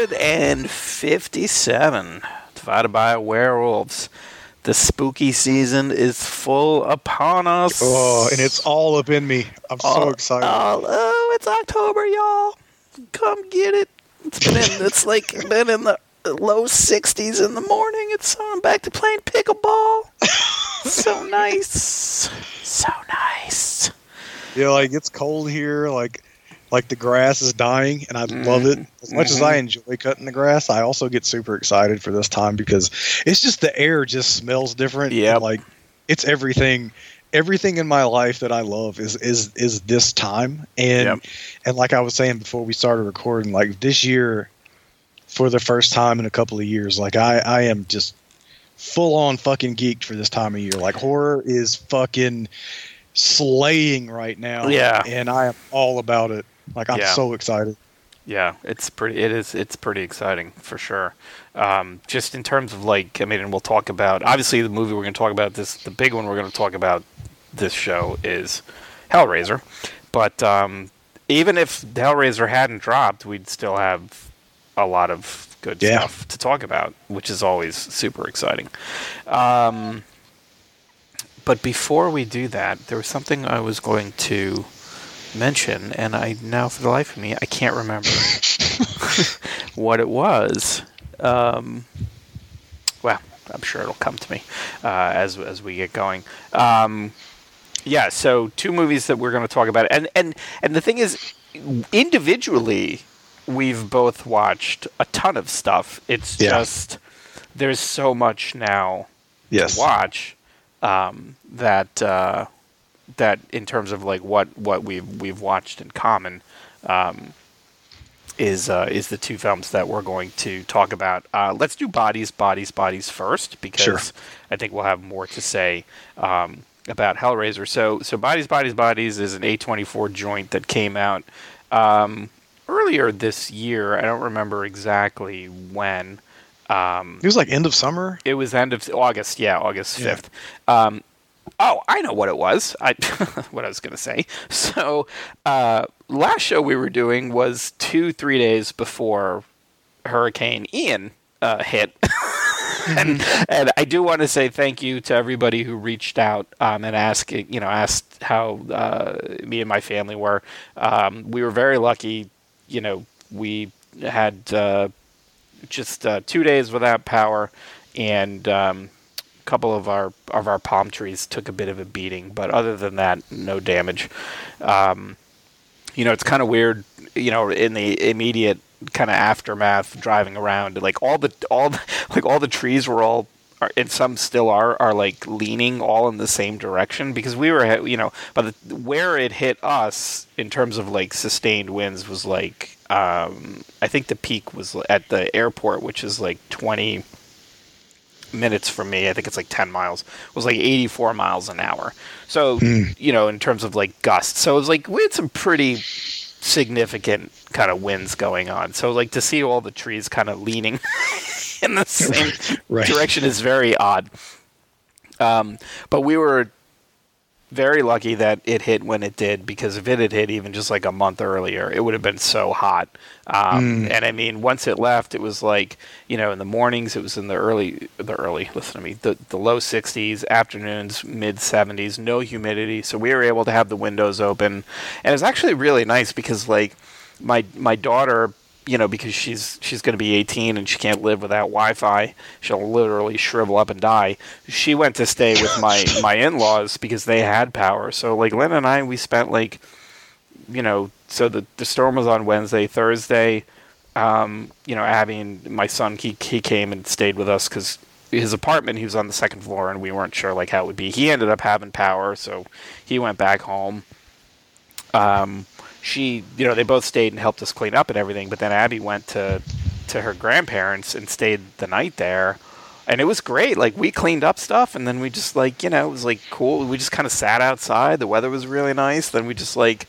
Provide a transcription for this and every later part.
episode 157, divided by werewolves. The spooky season is full upon us. Oh, and it's all up in me. I'm so Oh, excited. Oh, oh, it's October, y'all. Come get it. It's been in, it's like been in the low 60s in the morning. It's so I'm back to playing pickleball. so nice. So nice. Yeah, like it's cold here. Like, like the grass is dying, and I love it. Mm-hmm. As much as I mm-hmm. enjoy cutting the grass, I also get super excited for this time because it's just the air just smells different. Yeah. like it's everything. Everything in my life that I love is is is this time, and Yep. and like I was saying before we started recording, like this year, for the first time in a couple of years, like I I am just full on fucking geeked for this time of year. Like horror is fucking slaying right now. Yeah. And I am all about it. Like I'm Yeah. so excited. Yeah, it's pretty. It is. It's pretty exciting for sure. Um, just in terms of like, I mean, and we'll talk about obviously the movie we're going to talk about. This the big one we're going to talk about. This show is Hellraiser, but um, even if Hellraiser hadn't dropped, we'd still have a lot of good Yeah. stuff to talk about, which is always super exciting. Um, but before we do that, there was something I was going to mention, and I now, for the life of me, I can't remember what it was. Um, well, I'm sure it'll come to me uh, as as we get going. Um, yeah, so two movies that we're going to talk about, and and and the thing is, individually, we've both watched a ton of stuff. It's Yeah. just there's so much now Yes. to watch um, that uh, that in terms of like what what we've we've watched in common um, is uh, is the two films that we're going to talk about. Uh, let's do bodies, bodies, bodies first because Sure. I think we'll have more to say um, about Hellraiser. So so bodies, bodies, bodies is an A24 joint that came out um, earlier this year. I don't remember exactly when. Um, It was like end of summer. it was end of August. Yeah, August Yeah. fifth. Um, oh, I know what it was. I what I was going to say. So uh, last show we were doing was two three days before Hurricane Ian uh, hit. and and I do want to say thank you to everybody who reached out um, and asked you know asked how uh, me and my family were. Um, we were very lucky. You know, we had uh, just uh, two days without power, and um, couple of our of our palm trees took a bit of a beating. But other than that, no damage. Um, you know, it's kind of weird. You know, in the immediate kind of aftermath, driving around, like all the all the, like all the trees were all. And some still are are like leaning all in the same direction because we were you know but the, where it hit us in terms of like sustained winds was like um, I think the peak was at the airport which is like 20 minutes from me I think it's like 10 miles was like 84 miles an hour. So you know in terms of like gusts so it was like we had some pretty significant kind of winds going on. So like to see all the trees kind of leaning in the same Right. direction is very odd. Um, but we were very lucky that it hit when it did because if it had hit even just like a month earlier, it would have been so hot. Um, And I mean, once it left, it was like you know in the mornings it was in the early the early listen to me the the low 60s, afternoons mid 70s, no humidity, so we were able to have the windows open, and it's actually really nice because like my my daughter you know, because she's she's going to be 18 and she can't live without Wi-Fi. She'll literally shrivel up and die. She went to stay with my my in-laws because they had power. So like Lynn and I, we spent like, you know, so the the storm was on Wednesday, Thursday. Um, you know, Abby and my son, he he came and stayed with us because his apartment he was on the second floor and we weren't sure like how it would be. He ended up having power, so he went back home um, she, you know, they both stayed and helped us clean up and everything. But then Abby went to to her grandparents and stayed the night there, and it was great. Like we cleaned up stuff, and then we just like, you know, it was like cool. We just kind of sat outside. The weather was really nice. Then we just like,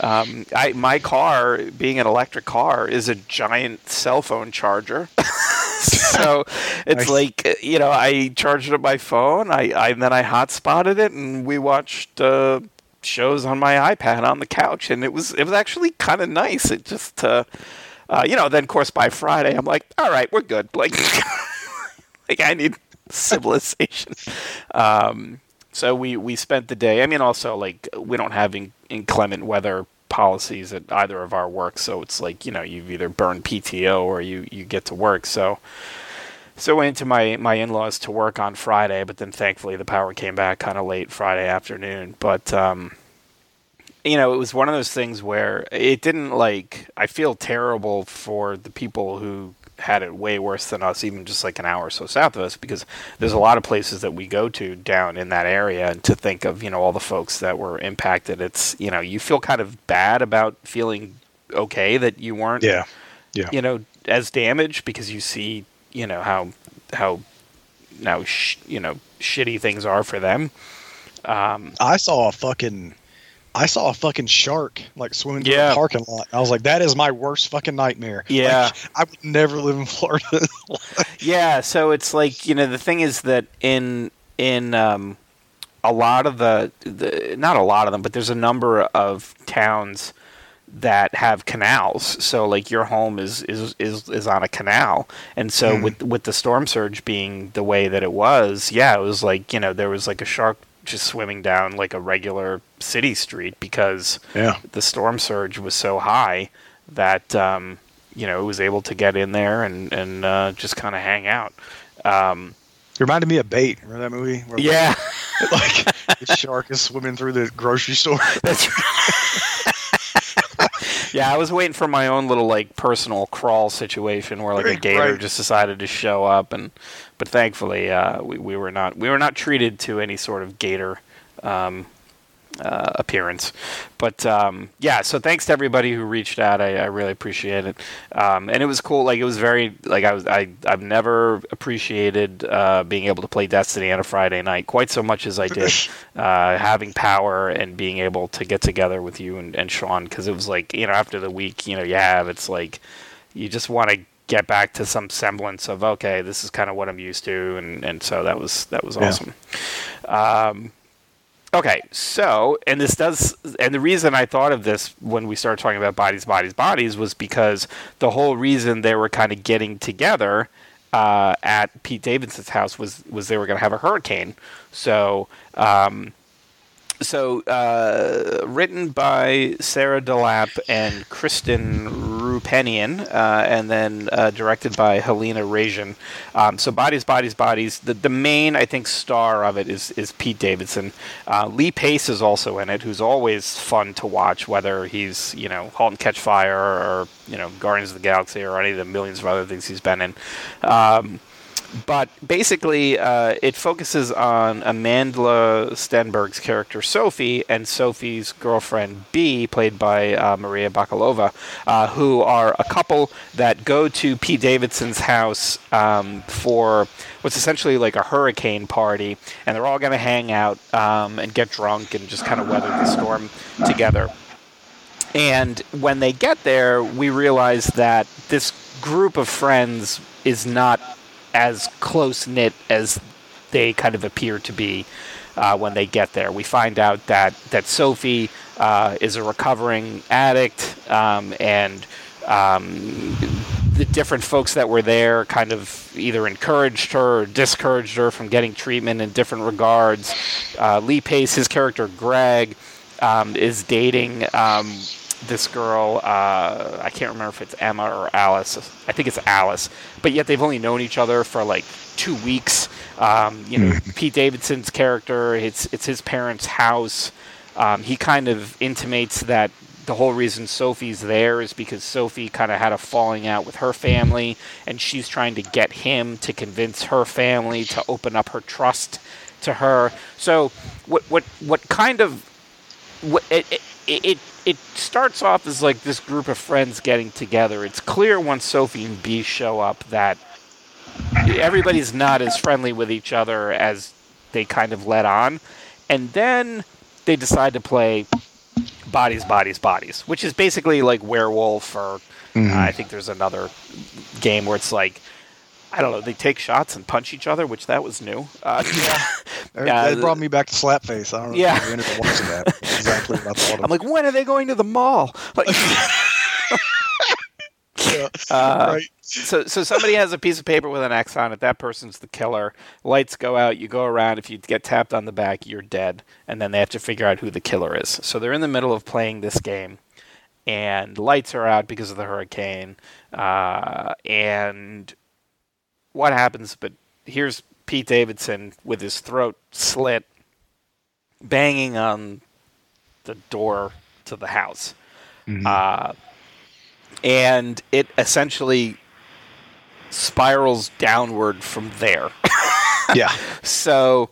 um, I my car being an electric car is a giant cell phone charger. so it's Nice. like you know I charged up my phone. I, I then I hotspotted it, and we watched uh, shows on my iPad on the couch, and it was it was actually kind of nice. It just uh, uh, you know, then of course by Friday I'm like, all right, we're good. Like, like I need civilization. Um, so we we spent the day. I mean, also like we don't have in, inclement weather policies at either of our work, so it's like you know you've either burned PTO or you you get to work. So so I went to my my in laws to work on Friday, but then thankfully the power came back kind of late Friday afternoon. But um, you know, it was one of those things where it didn't like. I feel terrible for the people who had it way worse than us, even just like an hour or so south of us, because there's a lot of places that we go to down in that area, and to think of you know all the folks that were impacted, it's you know you feel kind of bad about feeling okay that you weren't, yeah, yeah, you know, as damaged because you see you know how how now sh- you know shitty things are for them. Um, I saw a fucking I saw a fucking shark like swimming through Yeah. a parking lot. I was like, that is my worst fucking nightmare. Yeah. Like, I would never live in Florida. Yeah, so it's like you know the thing is that in in um, a lot of the, the not a lot of them, but there's a number of towns that have canals. So like your home is is is, is on a canal, and so Hmm. with with the storm surge being the way that it was, yeah, it was like you know there was like a shark just swimming down like a regular city street because yeah. the storm surge was so high that um, you know it was able to get in there and and uh, just kind of hang out. Um, It reminded me of Bait. Remember that movie? Where, yeah, Like the shark is swimming through the grocery store. that's. Yeah, I was waiting for my own little like personal crawl situation where like a gator right. just decided to show up, and but thankfully uh, we we were not we were not treated to any sort of gator. Um, uh, appearance. But um, yeah, so thanks to everybody who reached out. I, I really appreciate it, um, and it was cool. Like it was very like I was I I've never appreciated uh, being able to play Destiny on a Friday night quite so much as I did uh, having power and being able to get together with you and, and Sean because it was like you know after the week you know you have it's like you just want to get back to some semblance of okay this is kind of what I'm used to and, and so that was that was Yeah. awesome. Um, Okay, so and this does, and the reason I thought of this when we started talking about bodies, bodies, bodies was because the whole reason they were kind of getting together uh, at Pete Davidson's house was was they were going to have a hurricane. So, um, so uh, written by Sarah DeLappe and Kristen Roupenian, uh, and then uh, directed by Halina Reijn. Um, so bodies, bodies, bodies. The the main I think star of it is is Pete Davidson. Uh, Lee Pace is also in it, who's always fun to watch, whether he's you know *Halt and Catch Fire* or you know *Guardians of the Galaxy* or any of the millions of other things he's been in. Um, but basically, uh, it focuses on Amandla Stenberg's character Sophie and Sophie's girlfriend B, played by uh, Maria Bakalova, uh, who are a couple that go to Pete Davidson's house um, for what's essentially like a hurricane party, and they're all going to hang out um, and get drunk and just kind of weather the storm together. And when they get there, we realize that this group of friends is not as close knit as they kind of appear to be uh, when they get there. We find out that that Sophie uh, is a recovering addict, um, and um, the different folks that were there kind of either encouraged her or discouraged her from getting treatment in different regards. Uh, Lee Pace, his character Greg, um, is dating um, this girl. Uh, I can't remember if it's Emma or Alice. I think it's Alice. But yet they've only known each other for like two weeks. Um, you know, Pete Davidson's character. It's it's his parents' house. Um, he kind of intimates that the whole reason Sophie's there is because Sophie kind of had a falling out with her family, and she's trying to get him to convince her family to open up her trust to her. So, what what what kind of what it, it it it starts off as like this group of friends getting together. It's clear once Sophie and B show up that everybody's not as friendly with each other as they kind of let on, and then they decide to play bodies, bodies, bodies, which is basically like werewolf or uh, I think there's another game where it's like I don't know. They take shots and punch each other, which that was new. Uh, It- Yeah, it brought me back to Slapface. I don't know Yeah. if you ended up watching that. Exactly what I thought of. I'm like, when are they going to the mall? Like, Yeah. uh, right. so so somebody has a piece of paper with an X on it. That person's the killer. Lights go out. You go around. If you get tapped on the back, you're dead. And then they have to figure out who the killer is. So they're in the middle of playing this game, and lights are out because of the hurricane. Uh, and what happens? But here's Pete Davidson with his throat slit, banging on the door to the house. Uh, and it essentially spirals downward from there. yeah. so,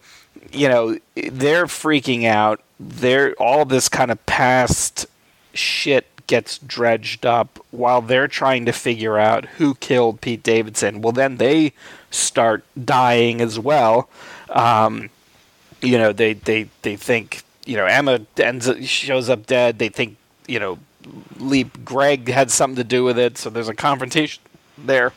you know, they're freaking out. They're all this kind of past shit gets dredged up while they're trying to figure out who killed Pete Davidson. Well, then they start dying as well. Um, you know, they, they, they think, you know, Emma ends shows up dead. They think, you know, Lee Greg had something to do with it. So there's a confrontation there.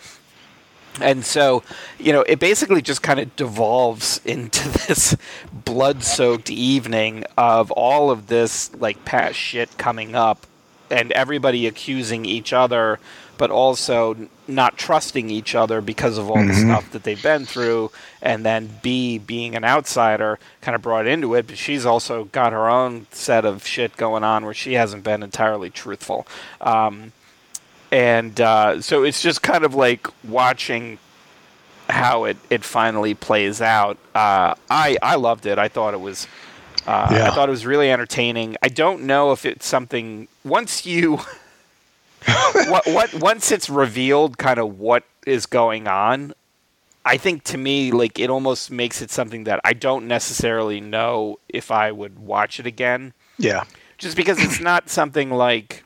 And so, you know, it basically just kind of devolves into this blood soaked evening of all of this, like, past shit coming up and everybody accusing each other, but also not trusting each other because of all the stuff that they've been through. And then B, being an outsider, kind of brought into it, but she's also got her own set of shit going on where she hasn't been entirely truthful. Um, and uh, so it's just kind of like watching how it, it finally plays out. Uh, I I loved it. I thought it was uh, I thought it was really entertaining. I don't know if it's something once you what what once it's revealed kind of what is going on. I think to me, like it almost makes it something that I don't necessarily know if I would watch it again Yeah. just because it's not something like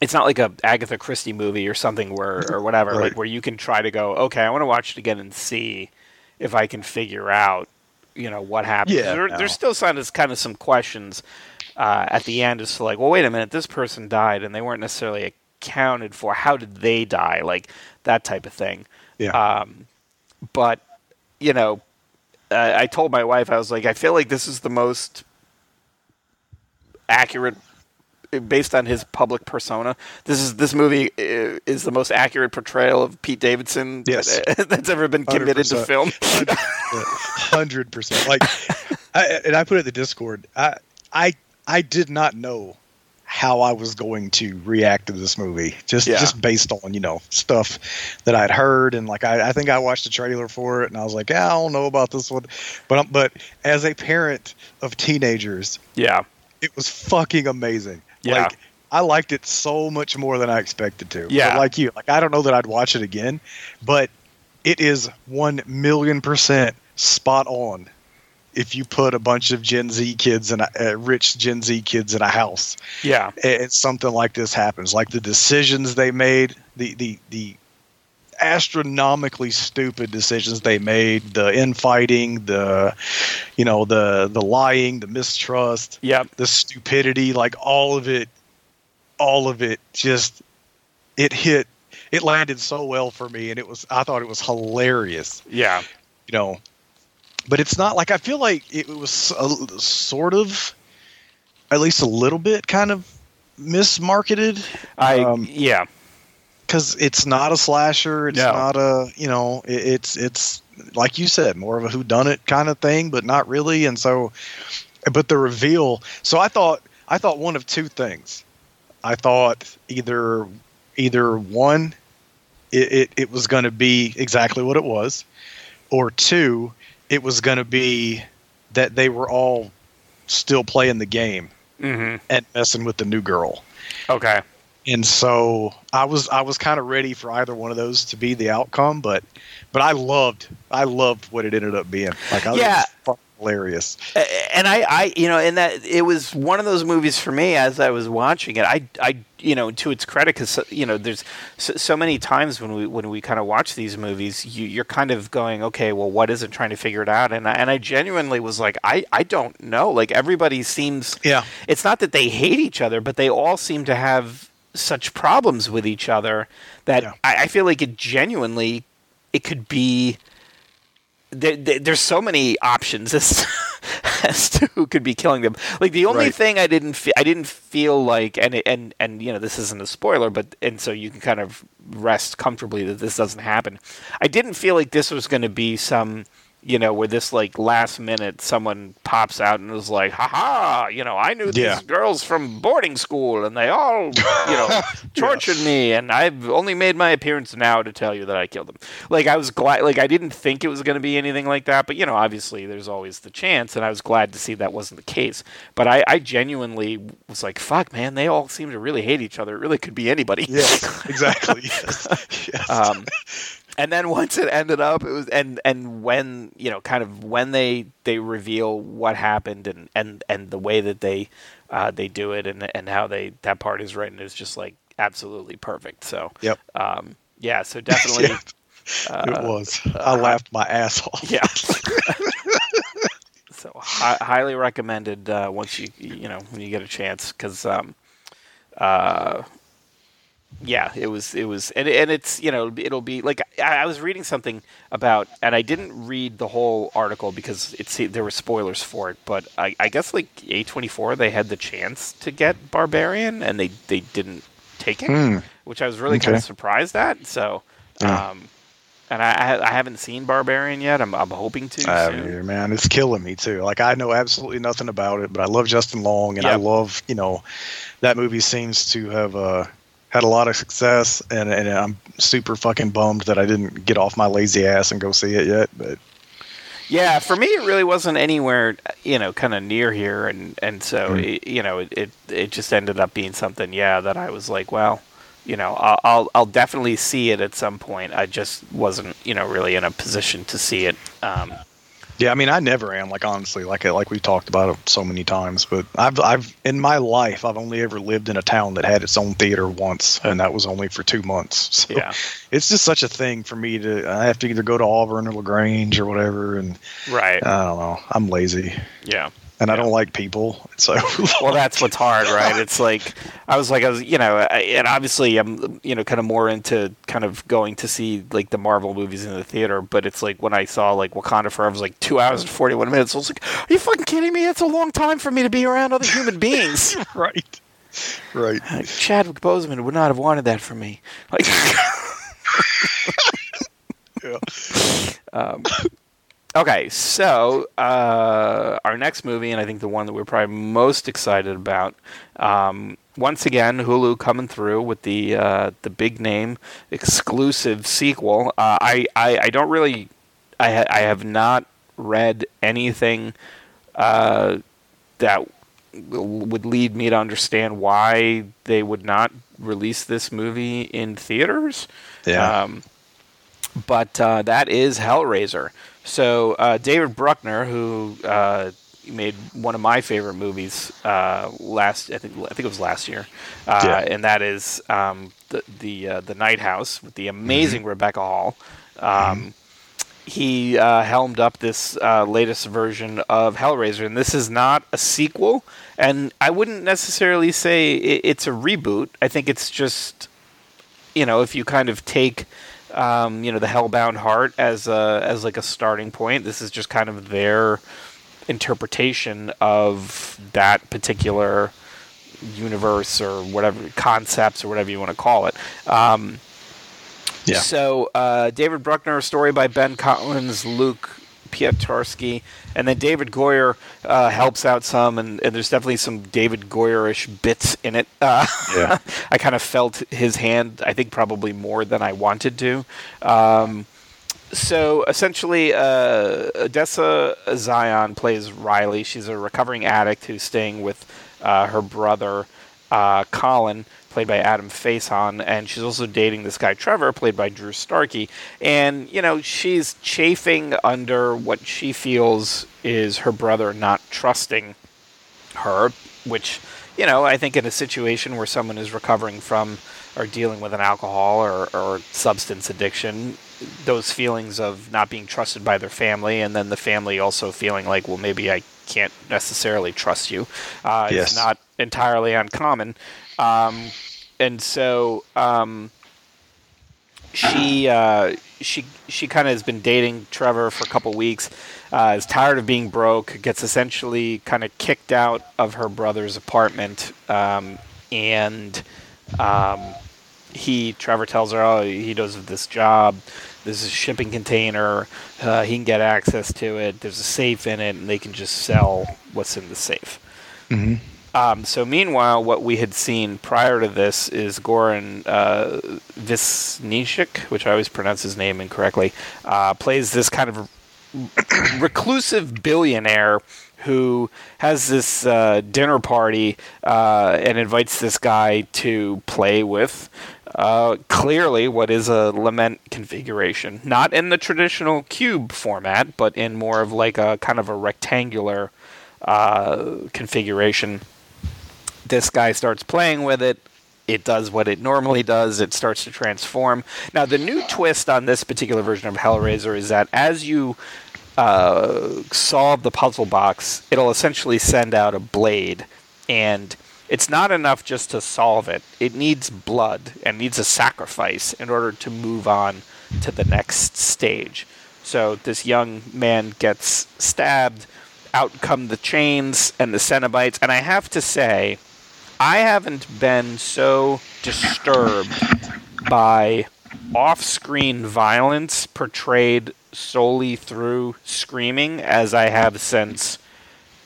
it's not like a Agatha Christie movie or something where or whatever Right. like where you can try to go okay I want to watch it again and see if I can figure out you know what happened Yeah, there, no. there's still kind of kind of some questions uh, at the end as to like well wait a minute this person died and they weren't necessarily accounted for how did they die like that type of thing Yeah. um, but you know, uh, I told my wife I was like, I feel like this is the most accurate, based on his public persona. This is this movie uh, is the most accurate portrayal of Pete Davidson Yes. that's ever been committed to 100%. film. hundred percent. Like, I, and I put it in the Discord. I, I, I did not know how I was going to react to this movie, just Yeah. just based on you know stuff that I'd heard, and like I, I think I watched the trailer for it, and I was like, yeah, I don't know about this one, but um, but as a parent of teenagers, yeah, it was fucking amazing. Yeah. Like I liked it so much more than I expected to. Yeah. But like you, like I don't know that I'd watch it again, but it is one million percent spot on. If you put a bunch of Gen Z kids and uh, rich Gen Z kids in a house, yeah, and something like this happens, like the decisions they made, the the the astronomically stupid decisions they made, the infighting, the you know the the lying, the mistrust, yeah, the stupidity, like all of it, all of it just it hit it landed so well for me and it was I thought it was hilarious, yeah, you know. But it's not like I feel like it was a, sort of at least a little bit kind of mismarketed. I Um, yeah, because it's not a slasher. It's No. not a you know it, it's it's like you said more of a who done it kind of thing, but not really. And so, but the reveal. So I thought I thought one of two things. I thought either either one, it it, it was going to be exactly what it was, or two, it was going to be that they were all still playing the game hmm and messing with the new girl okay, and so I was I was kind of ready for either one of those to be the outcome, but but I loved I loved what it ended up being. Like I Yeah. was hilarious. And I, I, you know, and that it was one of those movies for me as I was watching it. I, I, you know, to its credit, because you know, there's so, so many times when we when we kind of watch these movies, you, you're kind of going, okay, well, what is it? Trying to figure it out, and I, and I genuinely was like, I, I don't know. Like everybody seems, Yeah. it's not that they hate each other, but they all seem to have such problems with each other that Yeah. I, I feel like it genuinely it could be. There, there, there's so many options as as to who could be killing them. Like the only Right. thing I didn't fe- I didn't feel like and and and you know this isn't a spoiler, but and so you can kind of rest comfortably that this doesn't happen. I didn't feel like this was going to be some you know where this like last minute someone pops out and is like, "Ha ha!" You know, I knew Yeah. these girls from boarding school and they all you know tortured me, and I've only made my appearance now to tell you that I killed them. Like I was glad, like I didn't think it was going to be anything like that, but you know, obviously there's always the chance, and I was glad to see that wasn't the case. But I, I genuinely was like, "Fuck, man, they all seem to really hate each other. It really could be anybody." Yes, exactly. Yes. yes. um, and then once it ended up, it was and and when you know, kind of when they they reveal what happened and and and the way that they uh, they do it and and how they that part is written is just like absolutely perfect. So Yep. um, yeah, so definitely. Yeah, it was. I laughed my ass off. Yeah. so hi- highly recommended uh, once you you know when you get a chance because um, uh, yeah it was it was and, and it's you know it'll be like I, I was reading something about and I didn't read the whole article because it's there were spoilers for it but I, I guess like A twenty four they had the chance to get Barbarian and they they didn't take it Hmm. which I was really kind of surprised at so. Yeah. Um, and I, I haven't seen Barbarian yet. I'm I'm hoping to. I either, man. It's killing me too. Like I know absolutely nothing about it, but I love Justin Long, and I love you know that movie seems to have uh, had a lot of success, and and I'm super fucking bummed that I didn't get off my lazy ass and go see it yet. But Yeah, for me, it really wasn't anywhere, you know, kind of near here, and and so Mm. it, you know, it, it it just ended up being something, yeah, that I was like, well, you know, I'll, I'll I'll definitely see it at some point. I just wasn't, you know, really in a position to see it. Um, yeah, I mean, I never am. Like honestly, like like we've talked about it so many times. But I've I've in my life I've only ever lived in a town that had its own theater once, and that was only for two months. So yeah, it's just such a thing for me to. I have to either go to Auburn or Lagrange or whatever, and right, I don't know. I'm lazy. yeah. And I don't like people. So Well, that's what's hard, right? It's like I was like I was, you know, I, and obviously I'm, you know, kind of more into kind of going to see like the Marvel movies in the theater. But it's like when I saw like Wakanda Forever was like two hours and forty one minutes. I was like, are you fucking kidding me? It's a long time for me to be around other human beings. right, right. Like, Chadwick Boseman would not have wanted that for me. Like, Yeah. um, okay, so uh, our next movie, and I think the one that we're probably most excited about, um, once again, Hulu coming through with the uh, the big name exclusive sequel. Uh, I, I I don't really, I ha- I have not read anything uh, that w- would lead me to understand why they would not release this movie in theaters. Yeah. Um, but uh, that is Hellraiser. So uh, David Bruckner, who uh, made one of my favorite movies uh, last, I think, I think it was last year, uh, Yeah. and that is um, the the uh, the Night House with the amazing Rebecca Hall. Um, He uh, helmed up this uh, latest version of Hellraiser, and this is not a sequel. And I wouldn't necessarily say i it's a reboot. I think it's just you know, if you kind of take, um, you know, the Hellbound Heart as a, as like a starting point, this is just kind of their interpretation of that particular universe or whatever concepts or whatever you want to call it. Um, Yeah. So uh, David Bruckner, a story by Ben Collins, Luke Piotrowski, and then David Goyer uh, helps out some, and, and there's definitely some David Goyer-ish bits in it. Uh, Yeah. I kind of felt his hand, I think probably more than I wanted to. Um, so essentially, uh, Odessa Zion plays Riley. She's a recovering addict who's staying with uh, her brother, uh, Colin, played by Adam Faison, and she's also dating this guy, Trevor, played by Drew Starkey. And, you know, she's chafing under what she feels is her brother not trusting her, which, you know, I think in a situation where someone is recovering from or dealing with an alcohol or, or substance addiction, those feelings of not being trusted by their family, and then the family also feeling like, well, maybe I can't necessarily trust you, uh, Yes. is not entirely uncommon. Um, and so um, she uh, she she kind of has been dating Trevor for a couple weeks. Uh, is tired of being broke. Gets essentially kind of kicked out of her brother's apartment, um, and um, he Trevor tells her, "Oh, he does this job. This is a shipping container. Uh, he can get access to it. There's a safe in it, and they can just sell what's in the safe." hmm Um, so meanwhile, what we had seen prior to this is Goran uh, Visnishik, which I always pronounce his name incorrectly, uh, plays this kind of reclusive billionaire who has this uh, dinner party uh, and invites this guy to play with. Uh, clearly, what is a lament configuration, not in the traditional cube format, but in more of like a kind of a rectangular uh, configuration this guy starts playing with it. It does what it normally does. It starts to transform. Now, the new twist on this particular version of Hellraiser is that as you uh, solve the puzzle box, it'll essentially send out a blade, and it's not enough just to solve it. It needs blood and needs a sacrifice in order to move on to the next stage. So this young man gets stabbed. Out come the chains and the Cenobites, and I have to say, I haven't been so disturbed by off-screen violence portrayed solely through screaming as I have since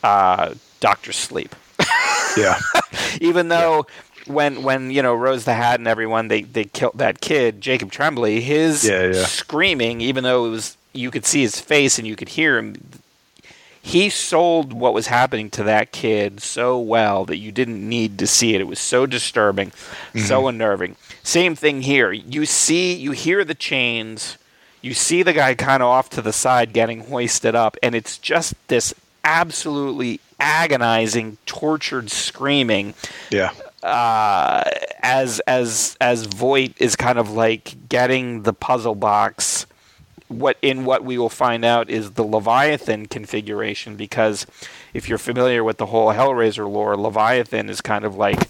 uh, Doctor Sleep. Yeah. Even though when when you know Rose the Hat and everyone they they killed that kid Jacob Tremblay, his Yeah, yeah. screaming, even though it was you could see his face and you could hear him. He sold what was happening to that kid so well that you didn't need to see it. It was so disturbing, so unnerving. Same thing here. You see, you hear the chains, you see the guy kind of off to the side getting hoisted up, and it's just this absolutely agonizing, tortured screaming Yeah. uh, as as as Voight is kind of like getting the puzzle box. What in what we will find out is the Leviathan configuration because if you're familiar with the whole Hellraiser lore, Leviathan is kind of like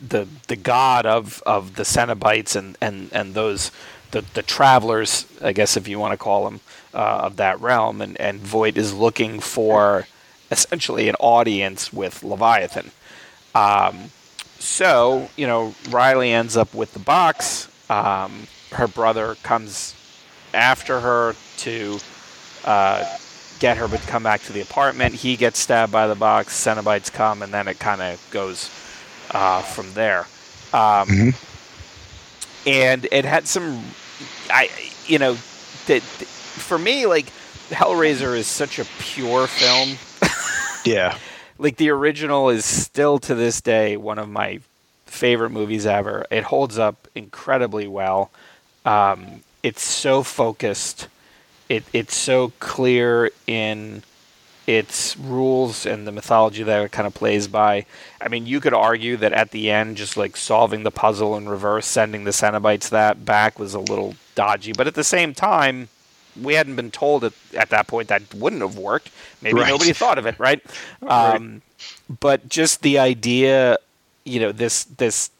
the the god of, of the Cenobites and, and, and those the, the travelers, I guess if you want to call them, uh, of that realm, and, and Voight is looking for essentially an audience with Leviathan. Um, so, you know, Riley ends up with the box. Um, her brother comes after her to uh, get her to come back to the apartment. He gets stabbed by the box. Cenobites come, and then it kind of goes uh, from there. Um, Mhm. And it had some, I, you know, that for me, like Hellraiser is such a pure film Yeah. like the original is still to this day one of my favorite movies ever. It holds up incredibly well. Um, it's so focused. It it's so clear in its rules and the mythology that it kind of plays by. I mean, you could argue that at the end, just like solving the puzzle in reverse, sending the Cenobites that back was a little dodgy. But at the same time, we hadn't been told at, at that point that wouldn't have worked. Maybe Right. nobody thought of it, right? Um, but just the idea, you know, this this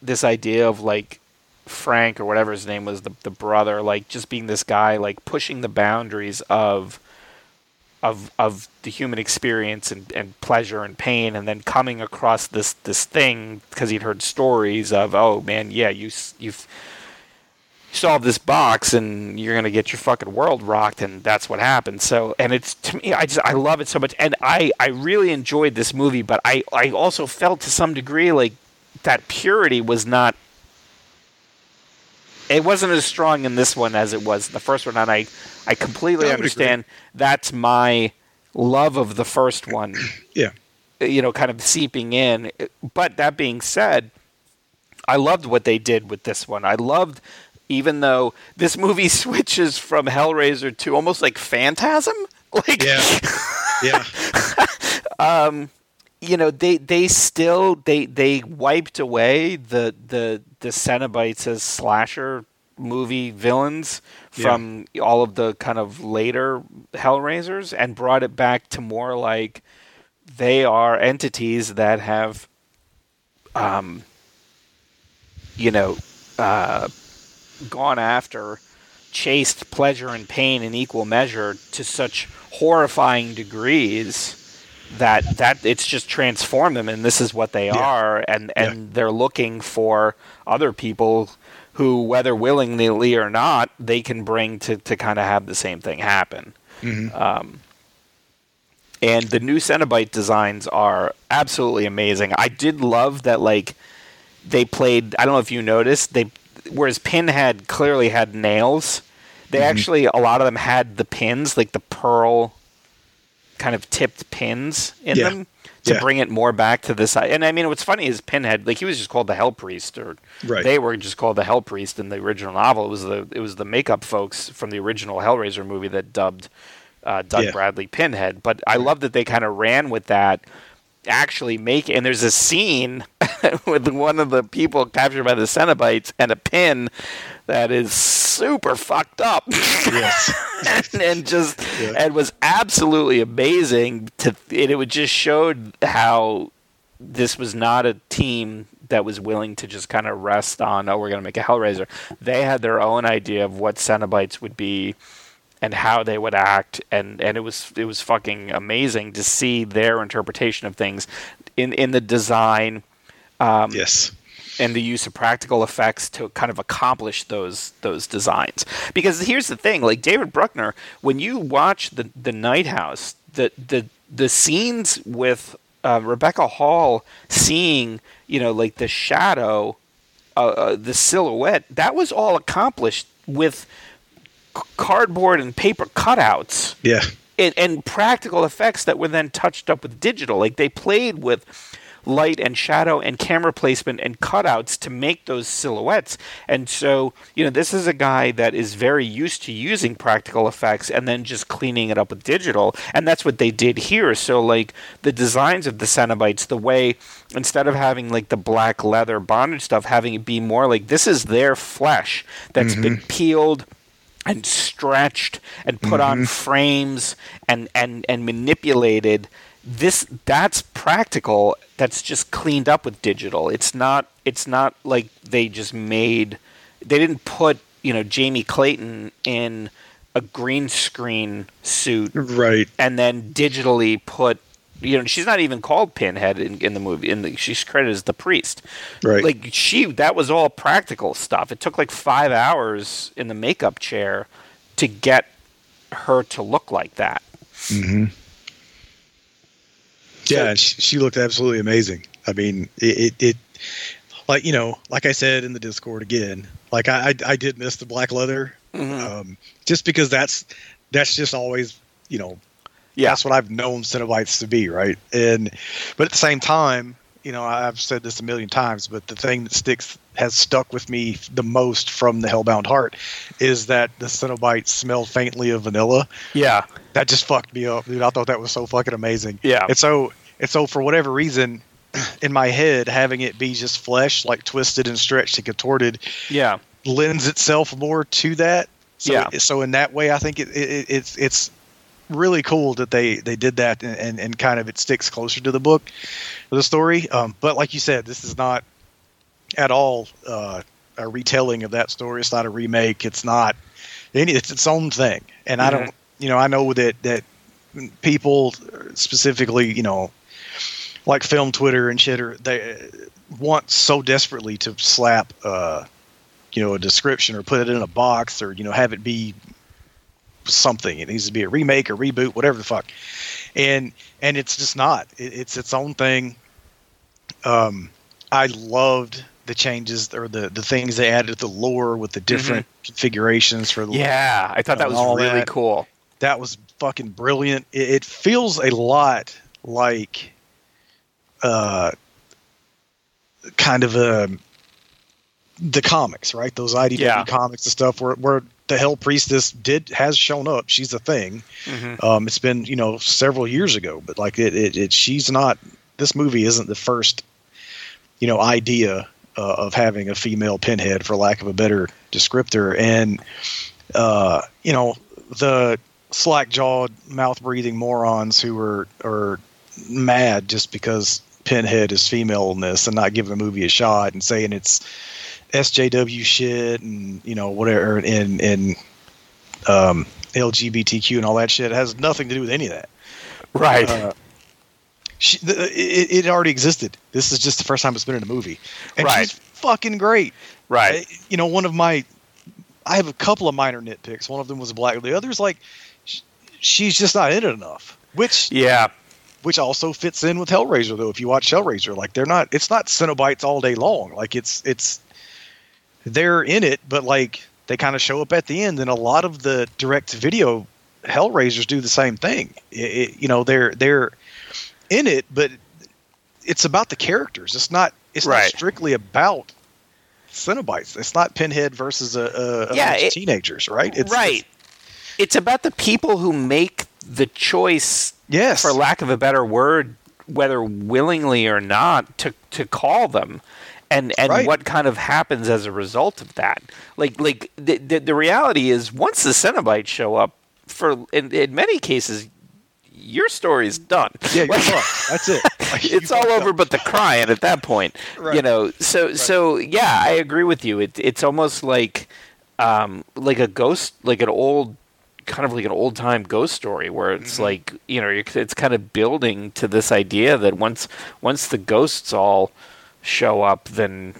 this idea of like Frank or whatever his name was, the the brother, like just being this guy, like pushing the boundaries of of of the human experience and, and pleasure and pain, and then coming across this this thing because he'd heard stories of, oh man, yeah, you you've solve this box and you're gonna get your fucking world rocked and that's what happened. So and it's to me i just i love it so much and i i really enjoyed this movie but i i also felt to some degree like that purity was not it wasn't as strong in this one as it was in the first one and i i completely I understand that's my love of the first one Yeah. you know kind of seeping in but that being said I loved what they did with this one. I loved, even though this movie switches from Hellraiser to almost like Phantasm. Like, Yeah. Yeah. Um, you know, they they still they they wiped away the the the Cenobites as slasher movie villains from all of the kind of later Hellraisers and brought it back to more like they are entities that have, um, you know, uh, gone after chased pleasure and pain in equal measure to such horrifying degrees that that it's just transformed them and this is what they Yeah. are and and they're looking for other people who whether willingly or not they can bring to to kind of have the same thing happen um, and the new Cenobite designs are absolutely amazing. I did love that like they played. I don't know if you noticed they, whereas Pinhead clearly had nails, they actually a lot of them had the pins like the pearl kind of tipped pins in Yeah. them to Yeah. bring it more back to this. And I mean, what's funny is Pinhead, like he was just called the Hell Priest, or Right. they were just called the Hell Priest in the original novel. It was the it was the makeup folks from the original Hellraiser movie that dubbed uh, Doug Yeah. Bradley Pinhead. But I love that they kind of ran with that. Actually, make and there's a scene with one of the people captured by the Cenobites and a pin that is super fucked up. Yes. and, and just Yeah. and was absolutely amazing to and it would just showed how this was not a team that was willing to just kind of rest on oh we're going to make a hellraiser they had their own idea of what cenobites would be and how they would act and and it was it was fucking amazing to see their interpretation of things in in the design um, yes. And the use of practical effects to kind of accomplish those those designs. Because here's the thing, like David Bruckner, when you watch the the Night House, the the the scenes with uh, Rebecca Hall seeing, you know, like the shadow, uh, uh, the silhouette, that was all accomplished with c- cardboard and paper cutouts Yeah. and, and practical effects that were then touched up with digital. Like they played with light and shadow and camera placement and cutouts to make those silhouettes. And so, you know, this is a guy that is very used to using practical effects and then just cleaning it up with digital. And that's what they did here. So, like the designs of the Cenobites, the way instead of having like the black leather bondage stuff, having it be more like this is their flesh that's been mm-hmm. peeled and stretched and put on mm-hmm. frames and, and, and manipulated this that's practical that's just cleaned up with digital. It's not it's not like they just made they didn't put you know Jamie Clayton in a green screen suit Right. and then digitally put you know she's not even called pinhead in, in the movie in the, she's credited as the priest. Right. like she that was all practical stuff. It took like five hours in the makeup chair to get her to look like that mm-hmm. Yeah, she, she looked absolutely amazing. I mean, it, it, it, like you know, like I said in the Discord again, like I, I, I did miss the black leather, um, just because that's that's just always you know, Yeah. that's what I've known Cenobites to be, right? And but at the same time, you know, I've said this a million times, but the thing that sticks has stuck with me the most from the Hellbound Heart is that the Cenobites smell faintly of vanilla yeah that just fucked me up, dude. I thought that was so fucking amazing. Yeah. And so, and so for whatever reason, in my head, having it be just flesh, like twisted and stretched and contorted, yeah lends itself more to that. So, Yeah. So in that way, I think it, it, it's it's really cool that they they did that and, and and kind of it sticks closer to the book, the story. Um, but like you said, this is not at all uh, a retelling of that story. It's not a remake. It's not any. It's its own thing. And I don't. You know, I know that that people specifically, you know, like film Twitter and shit, they want so desperately to slap, uh, you know, a description or put it in a box or you know have it be something. It needs to be a remake or reboot, whatever the fuck. And and it's just not. It, it's its own thing. Um, I loved the changes or the the things they added to the lore with the different configurations for the yeah i thought that was really that. cool that was fucking brilliant. It, it feels a lot like uh kind of a the comics, right? Those IDW Yeah. comics and stuff where where the Hell Priestess did has shown up. She's a thing. Mhm. Um, it's been you know several years ago, but like it, it, it she's not. This movie isn't the first, you know, idea uh, of having a female pinhead, for lack of a better descriptor, and uh, you know the slack jawed, mouth breathing morons who are are mad just because Pinhead is female in this and not giving the movie a shot and saying it's SJW shit and you know whatever and and um, LGBTQ and all that shit. It has nothing to do with any of that. Right. Uh, she, the, it, it already existed. This is just the first time it's been in a movie, and Right. she's fucking great. right. I- you know, one of my, I have a couple of minor nitpicks. One of them was a black. The other's like, sh- she's just not in it enough. Which Yeah. which also fits in with Hellraiser though. If you watch Hellraiser, like they're not, it's not Cenobites all day long. Like it's it's they're in it, but like they kind of show up at the end. And a lot of the direct video Hellraisers do the same thing. It, it- you know, they're they're in it, but it's about the characters. It's not it's not strictly about Cenobites. It's not Pinhead versus a, a, Yeah, it- teenagers, right? It's, right. It's about the people who make the choice, yes. for lack of a better word, whether willingly or not, to to call them, and and Right. what kind of happens as a result of that. Like like the the, the reality is, once the Cenobites show up, for in, in many cases, your story is done. yeah, Like- That's it. Like, it's all over but the crying at that point you know so so yeah i agree with you it, it's almost like um like a ghost like an old kind of like an old time ghost story where it's Mm-hmm. like you know it's kind of building to this idea that once once the ghosts all show up then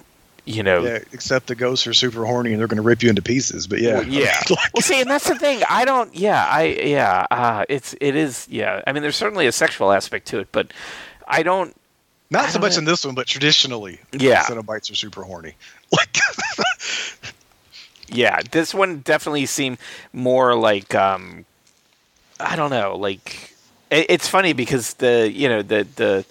you know Yeah, except the ghosts are super horny and they're going to rip you into pieces. But yeah, Well, yeah. Like, well, see, and that's the thing. I don't. Yeah, I. Yeah. Uh, it's. It is. Yeah. I mean, there's certainly a sexual aspect to it, but I don't. not I so don't much know. in this one, but traditionally, Yeah. Cenobites are super horny. Like, Yeah, this one definitely seemed more like um, I don't know, like it, it's funny because the you know the, the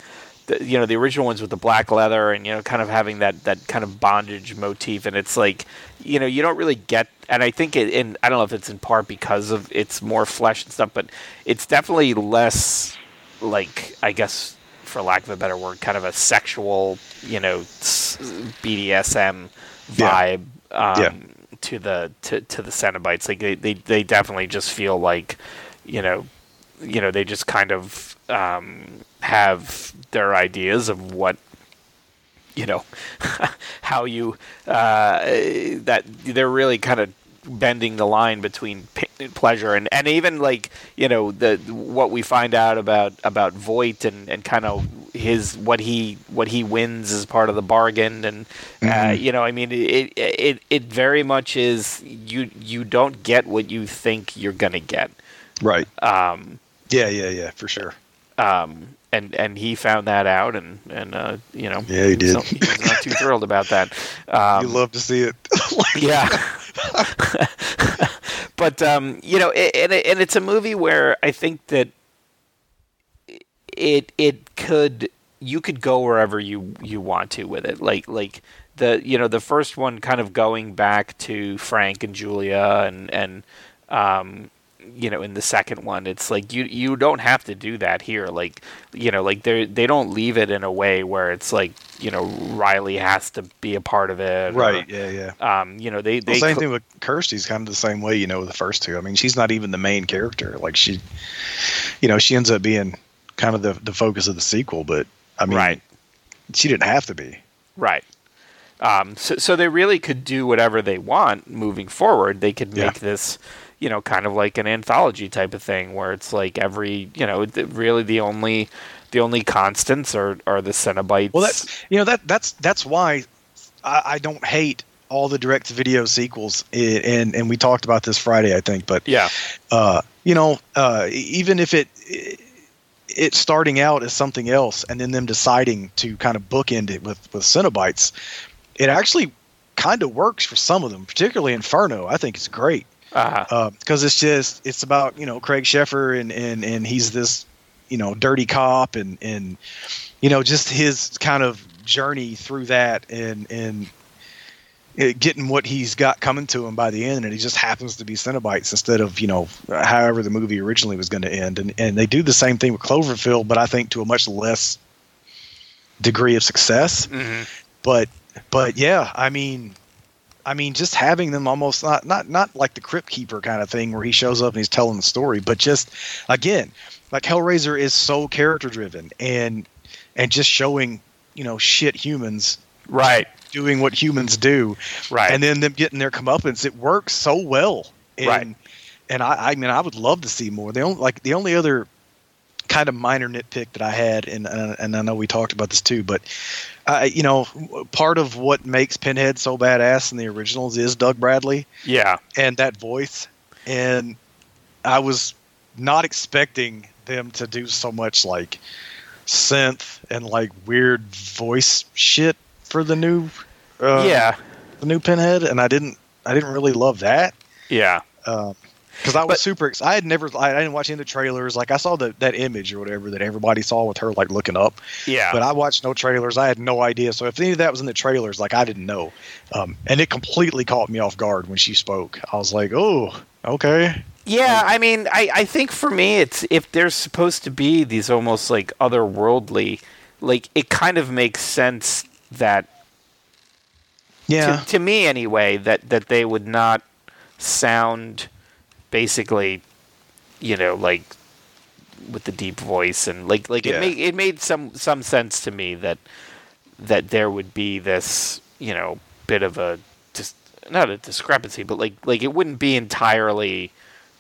the you know the original ones with the black leather and you know kind of having that that kind of bondage motif and it's like you know you don't really get and I think it and I don't know if it's in part because of it's more flesh and stuff, but it's definitely less like I guess for lack of a better word, kind of a sexual you know BDSM Yeah. vibe. Um, Yeah. to the to, to the Cenobites. Like they, they they definitely just feel like, you know, you know they just kind of um, have their ideas of what you know how you uh, that they're really kind of bending the line between pleasure and, and even like you know the what we find out about about Voight and, and kind of his what he what he wins as part of the bargain and uh, you know I mean it, it it very much is you you don't get what you think you're gonna get right? um, Yeah, yeah, yeah, for sure. um, and and he found that out and and uh, you know Yeah, he did. was- he was not too thrilled about that um, you love to see it. Yeah. but um, you know, it, and, it, and it's a movie where I think that it it could you could go wherever you you want to with it. Like like the you know the first one kind of going back to Frank and Julia and and um, you know in the second one it's like you you don't have to do that here like you know like they they don't leave it in a way where it's like you know Riley has to be a part of it or- right. Yeah, yeah. um, you know, they they Well, same cl- thing with Kirsty's kind of the same way, you know, with the first two. I mean, she's not even the main character. Like she, you know, she ends up being kind of the the focus of the sequel. But I mean, right, she didn't have to be. right. Um, so so they really could do whatever they want moving forward. They could Yeah. make this, you know, kind of like an anthology type of thing where it's like every, you know, really the only the only constants are are the Cenobites. Well, that's you know that that's that's why I, I don't hate all the direct video sequels. I- And and we talked about this Friday, I think. But yeah, uh, you know, uh, even if it it starting out as something else and then them deciding to kind of bookend it with with Cenobites, it actually kind of works for some of them, particularly Inferno. I think it's great uh, because it's just it's about you know Craig Sheffer and and and he's this you know dirty cop and and you know just his kind of journey through that and and getting what he's got coming to him by the end. And he just happens to be Cenobites instead of you know however the movie originally was going to end. And and they do the same thing with Cloverfield but I think to a much less degree of success. Mhm. but but yeah i mean i mean just having them almost not not not like the crypt keeper kind of thing where he shows up and he's telling the story but just again like hellraiser is so character driven and and just showing you know shit humans right, doing what humans do right, and then them getting their comeuppance it works so well and Right. and I, I mean, I would love to see more. The only like the only other kind of minor nitpick that I had, and and I know we talked about this too, but uh, you know, part of what makes Pinhead so badass in the originals is Doug Bradley. Yeah, and that voice, and I was not expecting them to do so much like synth and like weird voice shit for the new uh, yeah. the new pinhead. And i didn't i didn't really love that. Yeah because i was but, super excited i had never I, I, didn't watch any of the trailers. Like i saw the, that image or whatever that everybody saw with her like looking up. Yeah. But i watched no trailers. I had no idea. So if any of that was in the trailers like i didn't know. Um, and it completely caught me off guard when she spoke. I was like oh okay. Yeah, I mean, I, I think for me, it's if there's supposed to be these almost like otherworldly, like it kind of makes sense that. Yeah. To, to me, anyway, that that they would not sound basically, you know, like with the deep voice and like like yeah. it made it made some some sense to me that that there would be this you know bit of a just not a discrepancy, but like like it wouldn't be entirely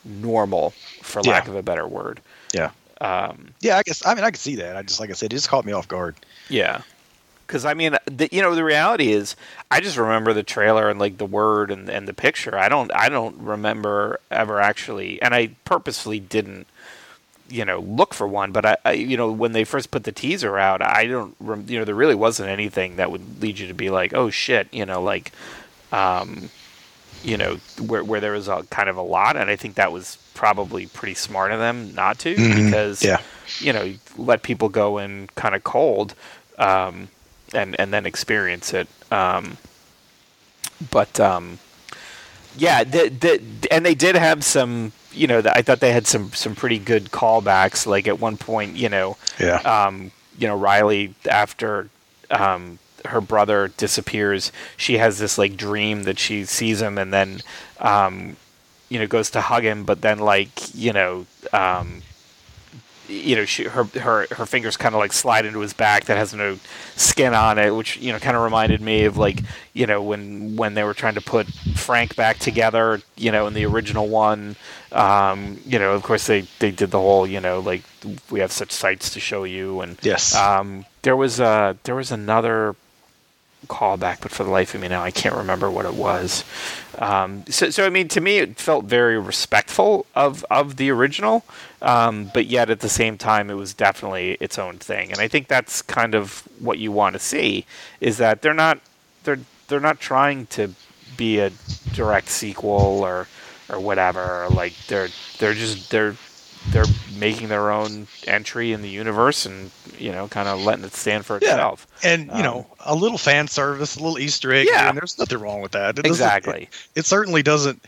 normal, for lack of a better word. Yeah. Um, yeah, I guess. I mean, I can see that. I just, like I said, it just caught me off guard. Yeah. Because I mean, the, you know, the reality is, I just remember the trailer and like the word and and the picture. I don't, I don't remember ever actually, and I purposefully didn't, you know, look for one. But I, I you know, when they first put the teaser out, I don't, you know, there really wasn't anything that would lead you to be like, oh shit, you know, like, um, you know, where where there was a kind of a lot, and I think that was probably pretty smart of them not to, mm-hmm. because yeah. you know, let people go in kind of cold, um, and and then experience it. Um, but um, yeah, the, the, and they did have some. You know, I thought they had some some pretty good callbacks. Like at one point, you know, yeah, um, you know, Riley after um, her brother disappears, she has this like dream that she sees him and then um, you know goes to hug him, but then like you know um, you know she, her her her fingers kind of like slide into his back that has no skin on it, which you know kind of reminded me of like you know when when they were trying to put Frank back together, you know, in the original one. Um, you know, of course they they did the whole you know like we have such sights to show you and yes. Um, there was a there was another callback, but for the life of me now, I can't remember what it was. Um, so, so I mean, to me, it felt very respectful of of the original, um, but yet at the same time, it was definitely its own thing. And I think that's kind of what you want to see is that they're not they're they're not trying to be a direct sequel or or whatever. Like they're they're just they're they're making their own entry in the universe and you know kind of letting it stand for itself. Yeah. And you um, know, a little fan service, a little Easter egg. Yeah, and there's nothing wrong with that. It exactly. It, it, certainly doesn't.